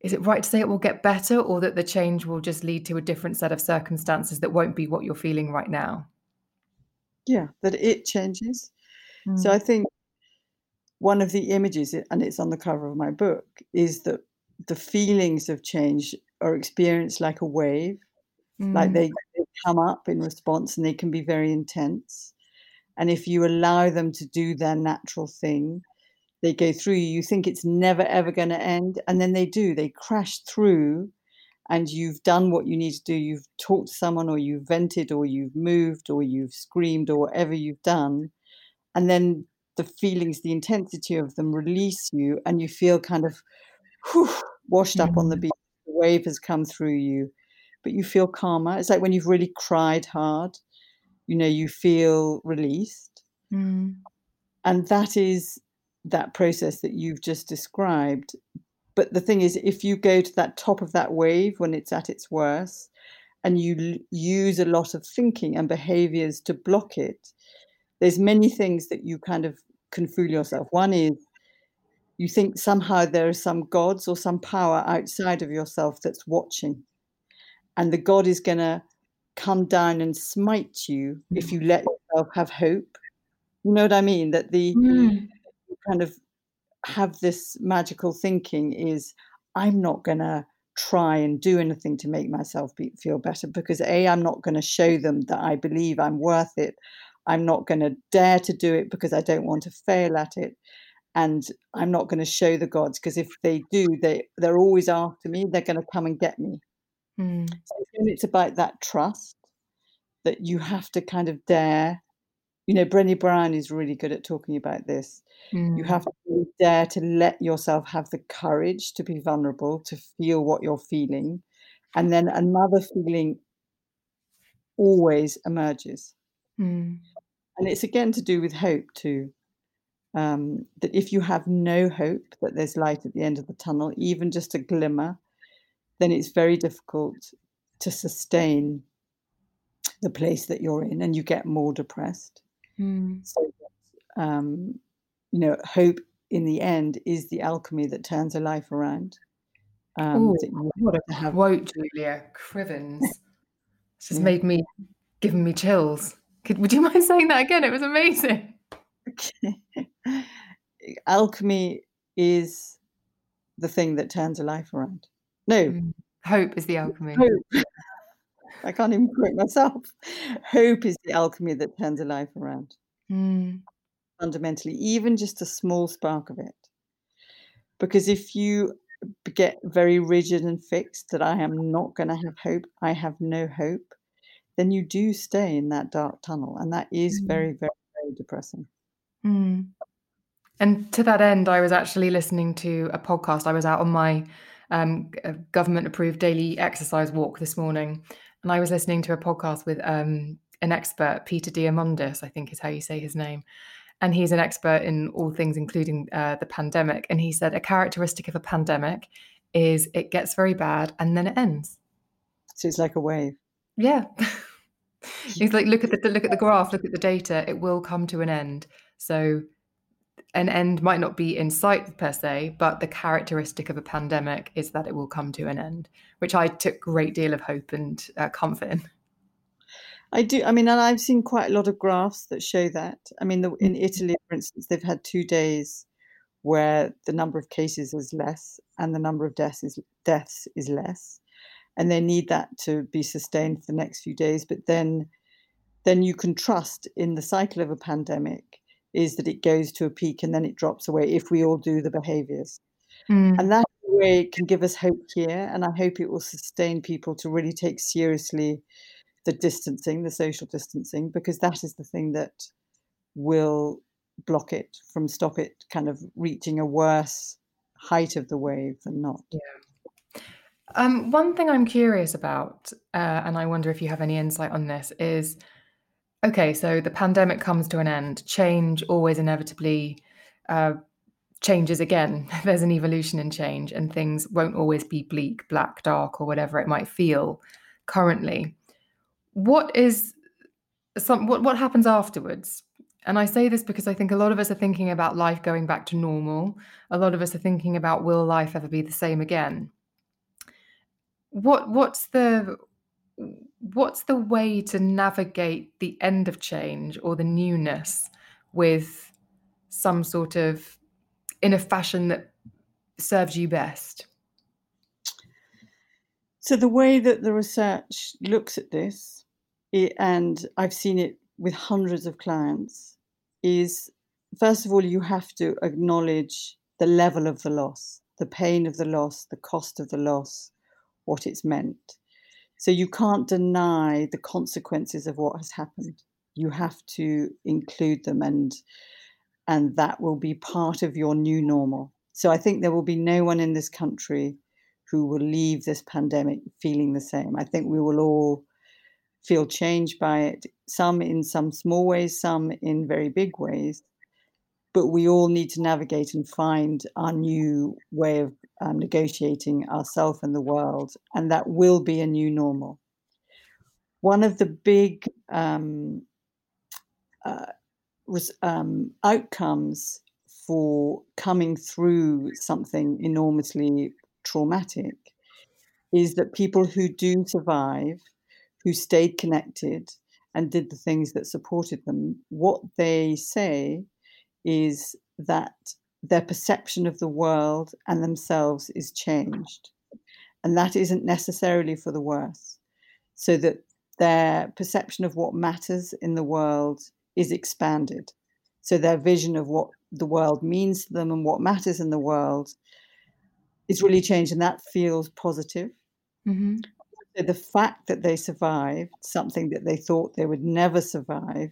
is it right to say it will get better or that the change will just lead to a different set of circumstances that won't be what you're feeling right now? Yeah, that it changes. Mm. So I think one of the images, and it's on the cover of my book, is that the feelings of change are experienced like a wave, mm. like they, they come up in response and they can be very intense. And if you allow them to do their natural thing, they go through you. You think it's never, ever going to end. And then they do, they crash through, and you've done what you need to do. You've talked to someone, or you've vented, or you've moved, or you've screamed, or whatever you've done. And then the feelings, the intensity of them release you, and you feel kind of whew, washed up on the mm. beach. The wave has come through you, but you feel calmer. It's like when you've really cried hard. you know, you feel released. Mm. And that is that process that you've just described. But the thing is, if you go to that top of that wave when it's at its worst, and you l- use a lot of thinking and behaviors to block it, there's many things that you kind of can fool yourself. One is you think somehow there are some gods or some power outside of yourself that's watching, and the God is going to come down and smite you if you let yourself have hope. You know what I mean? That the Mm. Kind of have this magical thinking is I'm not going to try and do anything to make myself be, feel better because A, I'm not going to show them that I believe I'm worth it. I'm not going to dare to do it because I don't want to fail at it. And I'm not going to show the gods because if they do, they, they're always after me. They're going to come and get me. Mm. So it's about that trust that you have to kind of dare. You know, Brené Brown is really good at talking about this. You Mm. have to really dare to let yourself have the courage to be vulnerable, to feel what you're feeling. And then another feeling always emerges. Mm. And it's again to do with hope, too. Um, that if you have no hope that there's light at the end of the tunnel, even just a glimmer, then it's very difficult to sustain the place that you're in and you get more depressed. Mm. So, um, you know, hope in the end is the alchemy that turns a life around. Um, Ooh, you what have a have- quote, Julia Crivens. <laughs> It's just Yeah. made me, given me chills. Could, would you <laughs> mind saying that again? It was amazing. <laughs> alchemy is the thing that turns a life around. No, Mm. Hope is the alchemy. I can't even quote myself. <laughs> Hope is the alchemy that turns a life around. Mm. Fundamentally, even just a small spark of it. Because if you get very rigid and fixed that I am not going to have hope, I have no hope, then you do stay in that dark tunnel. And that is Mm. very, very, very depressing. Mm. And to that end, I was actually listening to a podcast. I was out on my um, government approved daily exercise walk this morning, and I was listening to a podcast with um, an expert, Peter Diamandis, I think is how you say his name. And he's an expert in all things, including uh, the pandemic. And he said a characteristic of a pandemic is it gets very bad and then it ends. So it's like a wave. Yeah. <laughs> He's like, look at the look at the graph, look at the data. It will come to an end. So, an end might not be in sight per se, but the characteristic of a pandemic is that it will come to an end, which I took great deal of hope and uh, comfort in. I do. I mean, and I've seen quite a lot of graphs that show that. I mean, the, in Italy, for instance, they've had two days where the number of cases is less and the number of deaths is deaths is less, and they need that to be sustained for the next few days. But then, then you can trust in the cycle of a pandemic is that it goes to a peak and then it drops away if we all do the behaviors. Mm. And that way can give us hope here. And I hope it will sustain people to really take seriously the distancing, the social distancing, because that is the thing that will block it from stop it kind of reaching a worse height of the wave than not. Um, one thing I'm curious about, uh, and I wonder if you have any insight on this, is okay, so the pandemic comes to an end, change always inevitably uh, changes again. <laughs> There's an evolution in change, and things won't always be bleak, black, dark, or whatever it might feel currently. What is some what what happens afterwards? And I say this because I think a lot of us are thinking about life going back to normal. A lot of us are thinking about will life ever be the same again? What what's the what's the way to navigate the end of change or the newness with some sort of in a fashion that serves you best? So the way that the research looks at this, i and I've seen it with hundreds of clients, is first of all you have to acknowledge the level of the loss, the pain of the loss, the cost of the loss, what it's meant. So you can't deny the consequences of what has happened. You have to include them and and that will be part of your new normal. So I think there will be no one in this country who will leave this pandemic feeling the same. I think we will all feel changed by it, some in some small ways, some in very big ways. But we all need to navigate and find our new way of um, negotiating ourselves and the world, and that will be a new normal. One of the big um, uh, um, outcomes for coming through something enormously traumatic is that people who do survive, who stayed connected and did the things that supported them, what they say is that their perception of the world and themselves is changed. And that isn't necessarily for the worse. So that their perception of what matters in the world is expanded. So their vision of what the world means to them and what matters in the world is really changed. And that feels positive. Mm-hmm. So the fact that they survived something that they thought they would never survive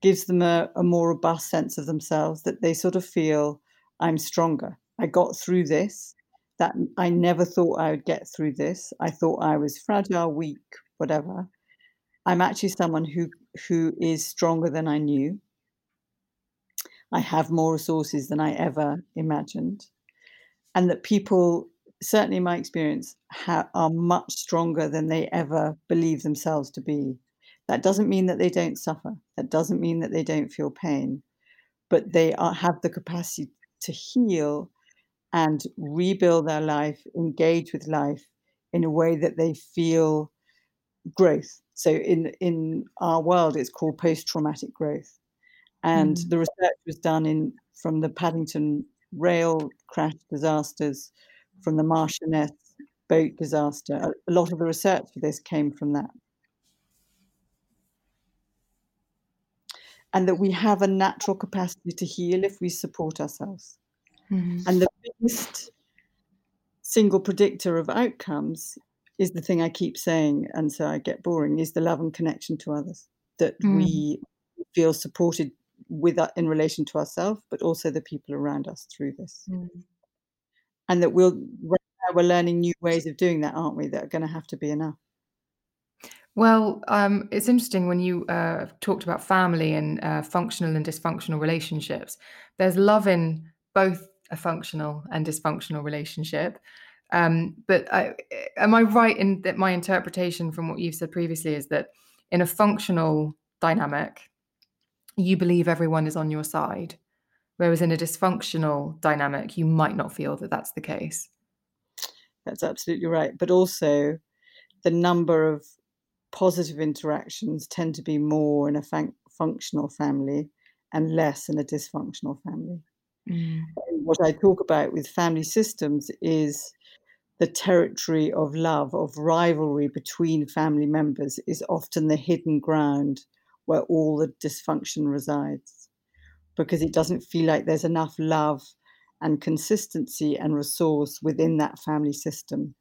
gives them a, a more robust sense of themselves that they sort of feel I'm stronger. I got through this. That I never thought I would get through this. I thought I was fragile, weak, whatever. I'm actually someone who who is stronger than I knew. I have more resources than I ever imagined, and that people, certainly in my experience, ha- are much stronger than they ever believe themselves to be. That doesn't mean that they don't suffer. That doesn't mean that they don't feel pain, but they are, have the capacity to heal and rebuild their life, engage with life in a way that they feel growth. So in in our world, it's called post-traumatic growth, and Mm. the research was done in from the Paddington rail crash disasters, from the Marchioness boat disaster. A lot of the research for this came from that. And that we have a natural capacity to heal if we support ourselves. Mhm. And the biggest single predictor of outcomes is the thing I keep saying, and so I get boring, is the love and connection to others. That Mm. we feel supported with uh, in relation to ourselves, but also the people around us through this. Mm. And that we'll right now we're learning new ways of doing that, aren't we? That are going to have to be enough. Well, um, it's interesting when you uh, talked about family and uh, functional and dysfunctional relationships. There's love in both a functional and dysfunctional relationship. Um, but I, am I right in that my interpretation from what you've said previously is that in a functional dynamic, you believe everyone is on your side, whereas in a dysfunctional dynamic, you might not feel that that's the case. That's absolutely right. But also, the number of positive interactions tend to be more in a fun- functional family and less in a dysfunctional family. Mm. What I talk about with family systems is the territory of love, of rivalry between family members, is often the hidden ground where all the dysfunction resides because it doesn't feel like there's enough love and consistency and resource within that family system.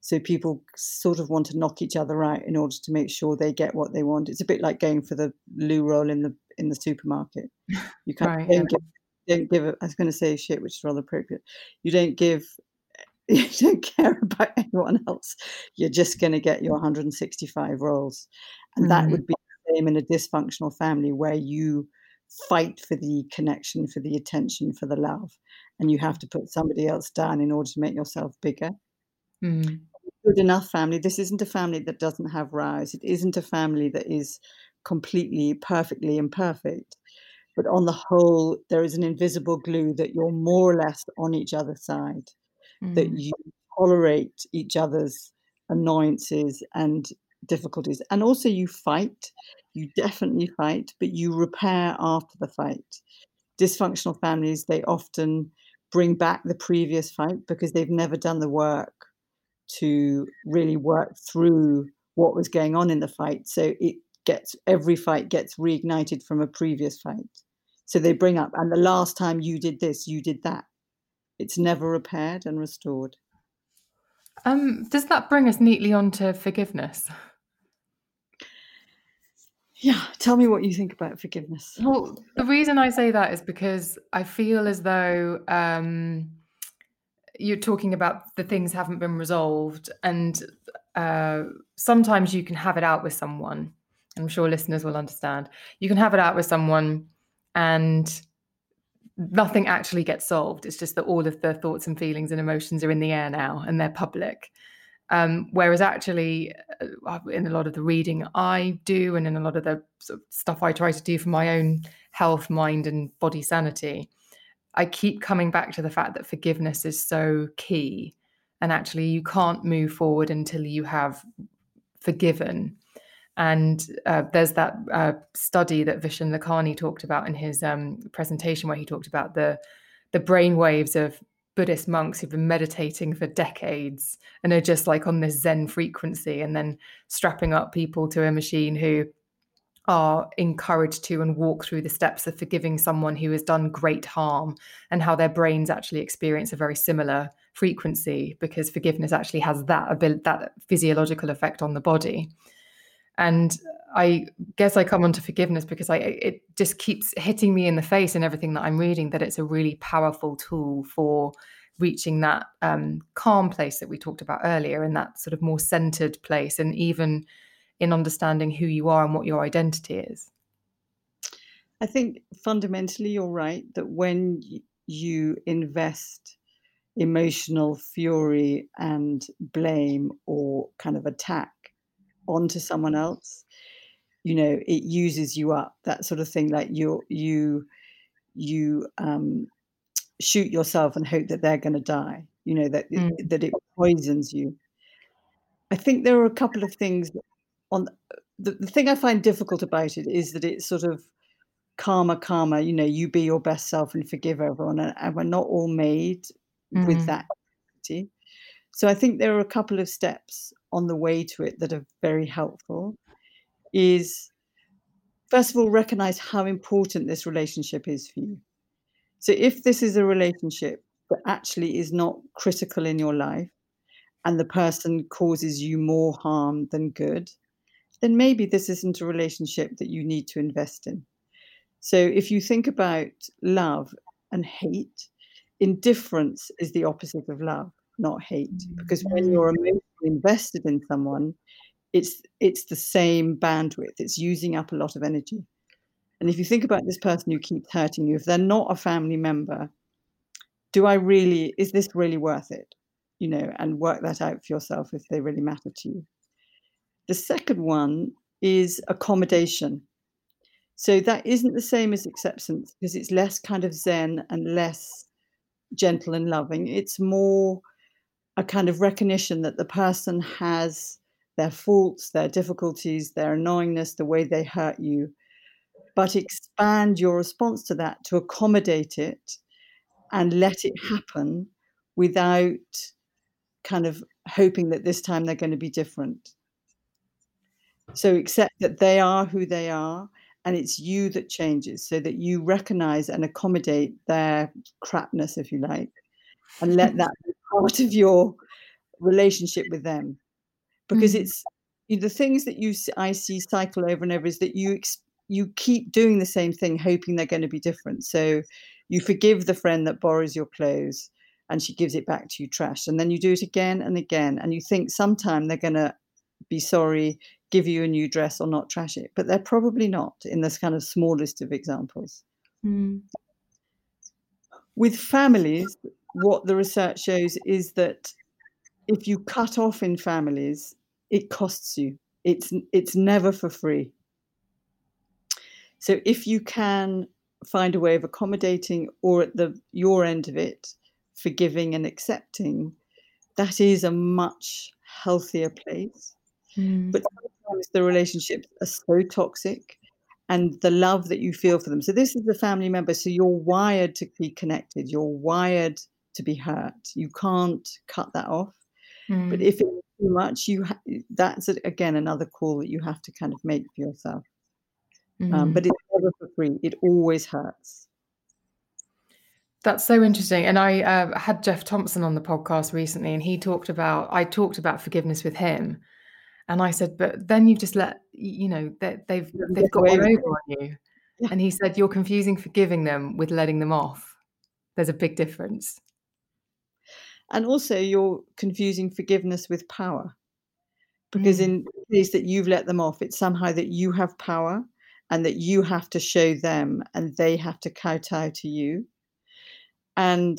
So people sort of want to knock each other out in order to make sure they get what they want. It's a bit like going for the loo roll in the in the supermarket. You can't Right, don't, yeah. give, don't give a, I was going to say shit, which is rather appropriate. You don't give <laughs> you don't care about anyone else. You're just going to get your 165 rolls, and that Mhm. would be the same in a dysfunctional family where you fight for the connection, for the attention, for the love, and you have to put somebody else down in order to make yourself bigger. Mm. Good enough family. This isn't a family that doesn't have rows. It isn't a family that is completely, perfectly imperfect. But on the whole, there is an invisible glue that you're more or less on each other's side that Mm. you tolerate each other's annoyances and difficulties. And also, you fight. You definitely fight, but you repair after the fight. Dysfunctional families, they often bring back the previous fight because they've never done the work to really work through what was going on in the fight. So it gets every fight gets reignited from a previous fight. So they bring up, and the last time you did this, you did that. It's never repaired and restored. Um, does that bring us neatly onto forgiveness? Yeah, tell me what you think about forgiveness. Well, the reason I say that is because I feel as though um, you're talking about the things haven't been resolved, and uh, sometimes you can have it out with someone. I'm sure listeners will understand. You can have it out with someone, and nothing actually gets solved. It's just that all of the thoughts and feelings and emotions are in the air now, and they're public. Um, whereas actually, uh, in a lot of the reading I do, and in a lot of the sort of stuff I try to do for my own health, mind, and body sanity, I keep coming back to the fact that forgiveness is so key. And actually, you can't move forward until you have forgiven. And uh, there's that uh, study that Vishen Lakhiani talked about in his um, presentation, where he talked about the the brain waves of Buddhist monks who've been meditating for decades and are just like on this Zen frequency, and then strapping up people to a machine who are encouraged to and walk through the steps of forgiving someone who has done great harm, and how their brains actually experience a very similar frequency because forgiveness actually has that that physiological effect on the body. And I guess I come onto forgiveness because I it just keeps hitting me in the face in everything that I'm reading that it's a really powerful tool for reaching that um, calm place that we talked about earlier, and that sort of more centered place, and even in understanding who you are and what your identity is. I think fundamentally you're right that when you invest emotional fury and blame or kind of attack onto someone else you know it uses you up that sort of thing like you you you um shoot yourself and hope that they're going to die you know that mm. that it poisons you i think there are a couple of things on the, the thing i find difficult about it is that it's sort of karma karma you know you be your best self and forgive everyone and, and we're not all made mm. with that so i think there are a couple of steps on the way to it that are very helpful. Is first of all recognize how important this relationship is for you. So if this is a relationship that actually is not critical in your life and the person causes you more harm than good then maybe this isn't a relationship that you need to invest in. So if you think about love and hate indifference is the opposite of love not hate. Because when mm. you're emotionally invested in someone it's it's the same bandwidth. It's using up a lot of energy. And if you think about this person who keeps hurting you if they're not a family member do i really is this really worth it? You know and work that out for yourself if they really matter to you the second one is accommodation so that isn't the same as acceptance because it's less kind of zen and less gentle and loving it's more a kind of recognition that the person has their faults, their difficulties, their annoyingness, the way they hurt you, but expand your response to that to accommodate it and let it happen without kind of hoping that this time they're going to be different. So accept that they are who they are and it's you that changes so that you recognize and accommodate their crapness, if you like, and let that be <laughs> part of your relationship with them because mm. it's the things that you I see cycle over and over is that you you keep doing the same thing hoping they're going to be different so you forgive the friend that borrows your clothes and she gives it back to you trash and then you do it again and again and you think sometime they're going to be sorry give you a new dress or not trash it but they're probably not in this kind of small list of examples mm. with families what the research shows is that if you cut off in families, it costs you. It's it's never for free. So if you can find a way of accommodating or at the your end of it, forgiving and accepting, that is a much healthier place. Mm. But sometimes the relationships are so toxic and the love that you feel for them. So this is a family member. So you're wired to be connected. You're wired to be hurt. You can't cut that off. Mm. But if it's too much, you ha- that's again another call that you have to kind of make for yourself. Mm. Um, but it's never for free. It always hurts. That's so interesting. And I uh, had Jeff Thompson on the podcast recently, and he talked about I talked about forgiveness with him, and I said, but then you've just let you know that they've they've got one over on you, <laughs> yeah. and he said you're confusing forgiving them with letting them off. There's a big difference. And also, you're confusing forgiveness with power. Because Mm. in the case that you've let them off, it's somehow that you have power and that you have to show them and they have to kowtow to you. And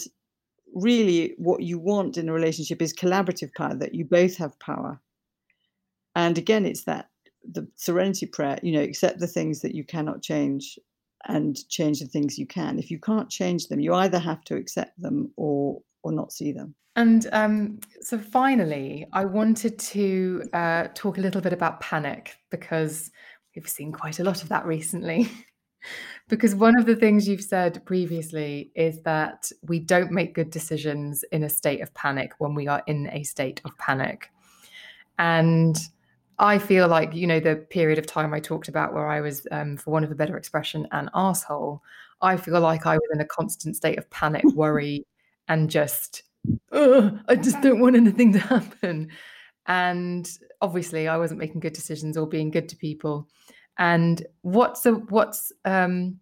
really, what you want in a relationship is collaborative power, that you both have power. And again, it's that the serenity prayer, you know, accept the things that you cannot change and change the things you can. If you can't change them, you either have to accept them or or not see them. And um, so finally, I wanted to uh, talk a little bit about panic because we've seen quite a lot of that recently. <laughs> because one of the things you've said previously is that we don't make good decisions in a state of panic when we are in a state of panic. And I feel like, you know, the period of time I talked about where I was, um, for want of a better expression, an asshole, I feel like I was in a constant state of panic, <laughs> worry, and just, I just <laughs> don't want anything to happen. And obviously, I wasn't making good decisions or being good to people. And what's the, what's, um,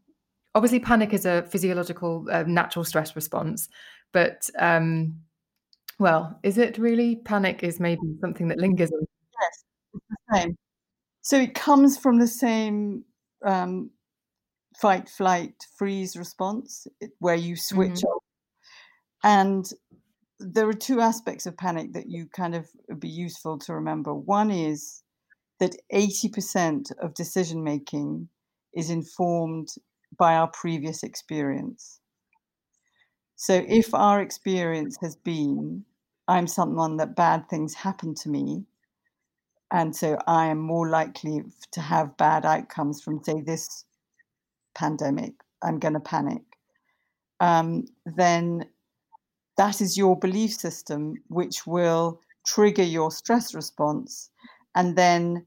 obviously, panic is a physiological, uh, natural stress response, but, um, well, is it really? Panic is maybe something that lingers. Yes, the same. So it comes from the same um, fight, flight, freeze response where you switch off. And there are two aspects of panic that you kind of be useful to remember. One is that 80% of decision making is informed by our previous experience. So if our experience has been, I'm someone that bad things happen to me, and so I am more likely to have bad outcomes from, say, this pandemic, I'm going to panic, um, then that is your belief system, which will trigger your stress response. And then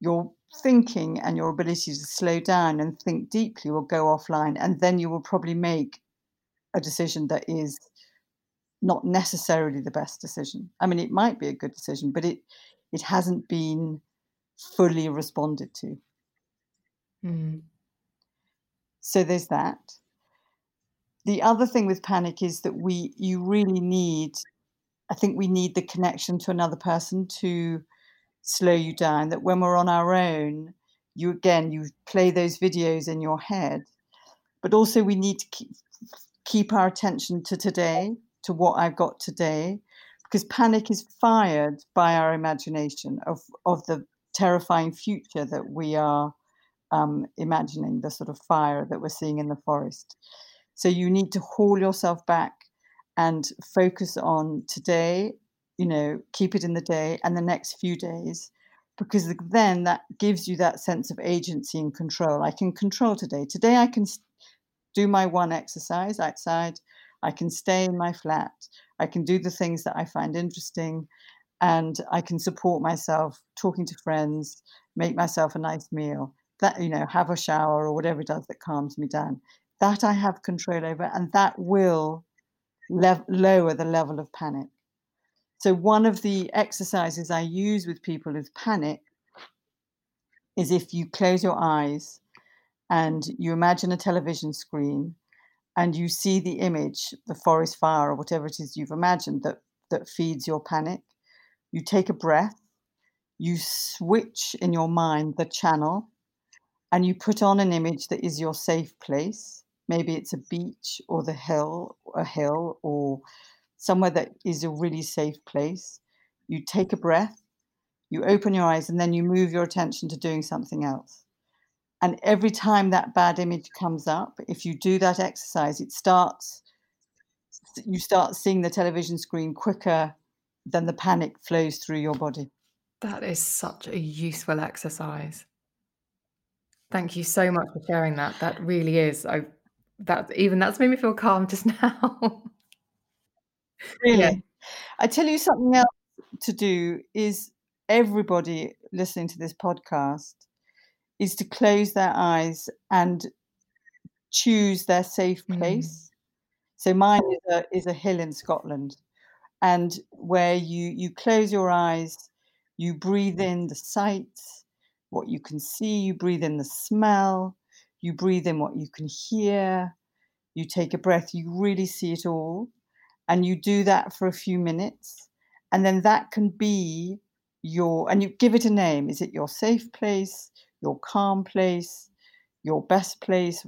your thinking and your ability to slow down and think deeply will go offline. And then you will probably make a decision that is not necessarily the best decision. I mean, it might be a good decision, but it it hasn't been fully responded to. Mm. So there's that. The other thing with panic is that we you really need I think we need the connection to another person to slow you down that when we're on our own you again you play those videos in your head but also we need to keep, keep our attention to today to what I've got today because panic is fired by our imagination of of the terrifying future that we are um, imagining the sort of fire that we're seeing in the forest. So you need to haul yourself back and focus on today, you know, keep it in the day and the next few days, because then that gives you that sense of agency and control. I can control today. Today I can do my one exercise outside. I can stay in my flat. I can do the things that I find interesting and I can support myself talking to friends, make myself a nice meal, that you know, have a shower or whatever it does that calms me down. That I have control over, and that will lower the level of panic. So one of the exercises I use with people with panic is if you close your eyes and you imagine a television screen and you see the image, the forest fire or whatever it is you've imagined that that feeds your panic, you take a breath, you switch in your mind the channel, and you put on an image that is your safe place. Maybe it's a beach or the hill, a hill, or somewhere that is a really safe place. You take a breath, you open your eyes, and then you move your attention to doing something else. And every time that bad image comes up, if you do that exercise, it starts, you start seeing the television screen quicker than the panic flows through your body. That is such a useful exercise. Thank you so much for sharing that. That really is. I that even that's made me feel calm just <laughs> now. Really? Yeah. I tell you something else to do is everybody listening to this podcast is to close their eyes and choose their safe Mm. place. So mine is a is a hill in Scotland, and where you you close your eyes, you breathe in the sights, what you can see, you breathe in the smell, you breathe in what you can hear, you take a breath, you really see it all, And you do that for a few minutes. And then that can be your, and you give it a name. Is it your safe place, your calm place, your best place,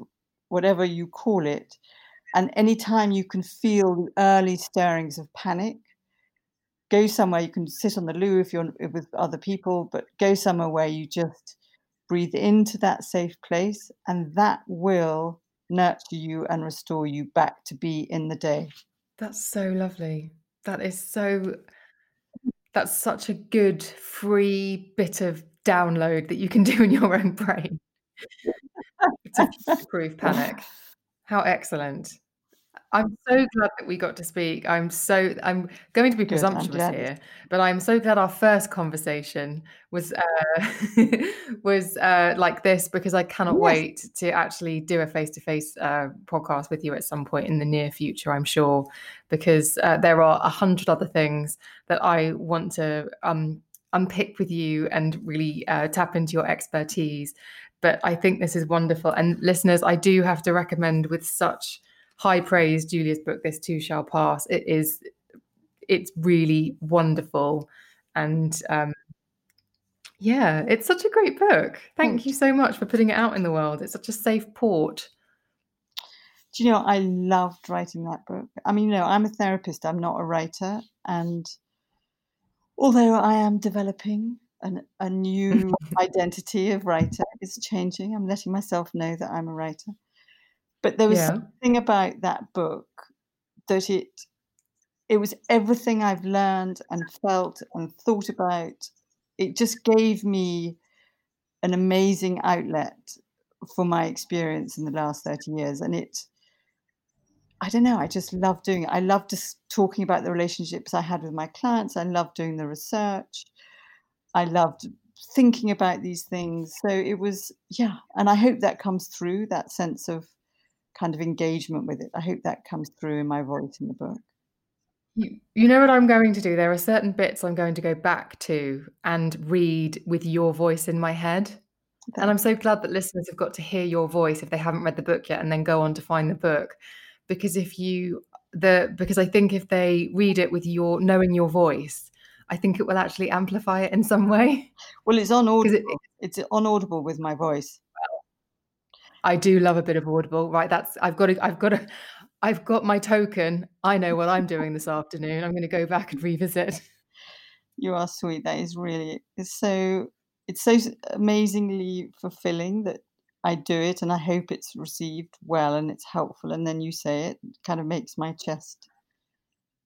whatever you call it? And anytime you can feel the early stirrings of panic, go somewhere. You can sit on the loo if you're with other people, but go somewhere where you just breathe into that safe place, and that will nurture you and restore you back to be in the day. That's so lovely. That is so. That's such a good free bit of download that you can do in your own brain to proof panic. How excellent. I'm so glad that we got to speak. I'm so I'm going to be presumptuous glad. here, but I'm so glad our first conversation was uh, <laughs> was uh, like this because I cannot Yes. wait to actually do a face to face podcast with you at some point in the near future. I'm sure because uh, there are a hundred other things that I want to um, unpick with you and really uh, tap into your expertise. But I think this is wonderful. And listeners, I do have to recommend with such high praise Julia's book this too shall pass it is it's really wonderful and um yeah it's such a great book thank Thank you so much for putting it out in the world it's such a safe port Do you know, I loved writing that book. I mean, you know, I'm a therapist, I'm not a writer. And although I am developing an, a new <laughs> identity of writer, it's changing. I'm letting myself know that I'm a writer. But there was Yeah. something about that book that it it was everything I've learned and felt and thought about. It just gave me an amazing outlet for my experience in the last 30 years. And it, I don't know, I just love doing it. I love just talking about the relationships I had with my clients. I love doing the research. I loved thinking about these things. So it was, yeah. And I hope that comes through that sense of kind of engagement with it. I hope that comes through in my voice in the book. you, you know what i'm going to do there are certain bits i'm going to go back to and read with your voice in my head and i'm so glad that listeners have got to hear your voice if they haven't read the book yet and then go on to find the book because if you the because i think if they read it with your knowing your voice i think it will actually amplify it in some way <laughs> Well, it's on Audible. it- it's on Audible with my voice. I do love a bit of audible. Right, that's I've got to I've got to I've got my token. I know what I'm doing this afternoon. I'm going to go back and revisit. <laughs> You are sweet. That is really it's so it's so amazingly fulfilling that I do it, and I hope it's received well and it's helpful. And then you say it, it kind of makes my chest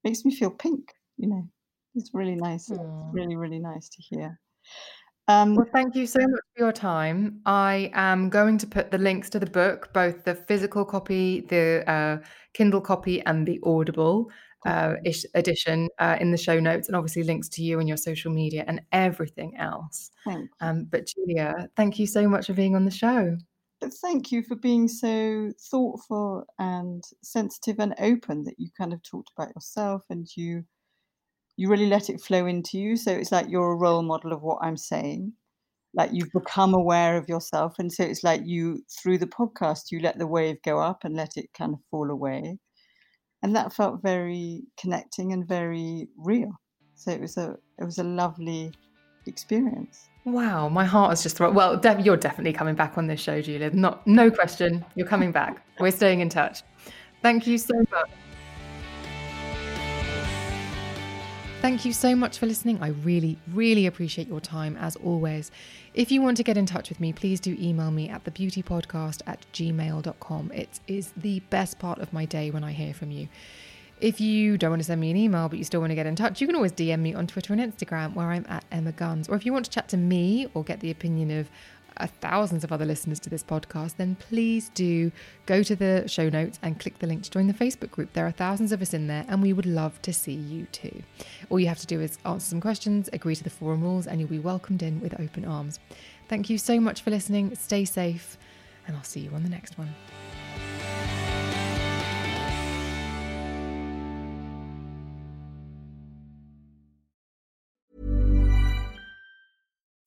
makes me feel pink. You know, it's really nice. It's really really nice to hear. Um, Well, thank you so much for your time. I am going to put the links to the book, both the physical copy, the uh, Kindle copy, and the Audible uh, ish edition uh, in the show notes, and obviously links to you and your social media and everything else. Um, but Julia, thank you so much for being on the show. But thank you for being so thoughtful and sensitive and open that you kind of talked about yourself and you you really let it flow into you. So it's like you're a role model of what I'm saying. Like you've become aware of yourself. And so it's like you through the podcast, you let the wave go up and let it kind of fall away. And that felt very connecting and very real. So it was a it was a lovely experience. Wow, my heart is just throbbing. Well, you're definitely coming back on this show, Julia. Not, no question. You're coming back. We're staying in touch. Thank you so much. Thank you so much for listening. I really, really appreciate your time as always. If you want to get in touch with me, please do email me at thebeautypodcast at gmail.com. It is the best part of my day when I hear from you. If you don't want to send me an email, but you still want to get in touch, you can always DM me on Twitter and Instagram where I'm at Emma Guns. Or if you want to chat to me or get the opinion of Uh, thousands of other listeners to this podcast, then please do go to the show notes and click the link to join the Facebook group. There are thousands of us in there, and we would love to see you too. All you have to do is answer some questions, agree to the forum rules, and you'll be welcomed in with open arms. Thank you so much for listening. Stay safe, and I'll see you on the next one.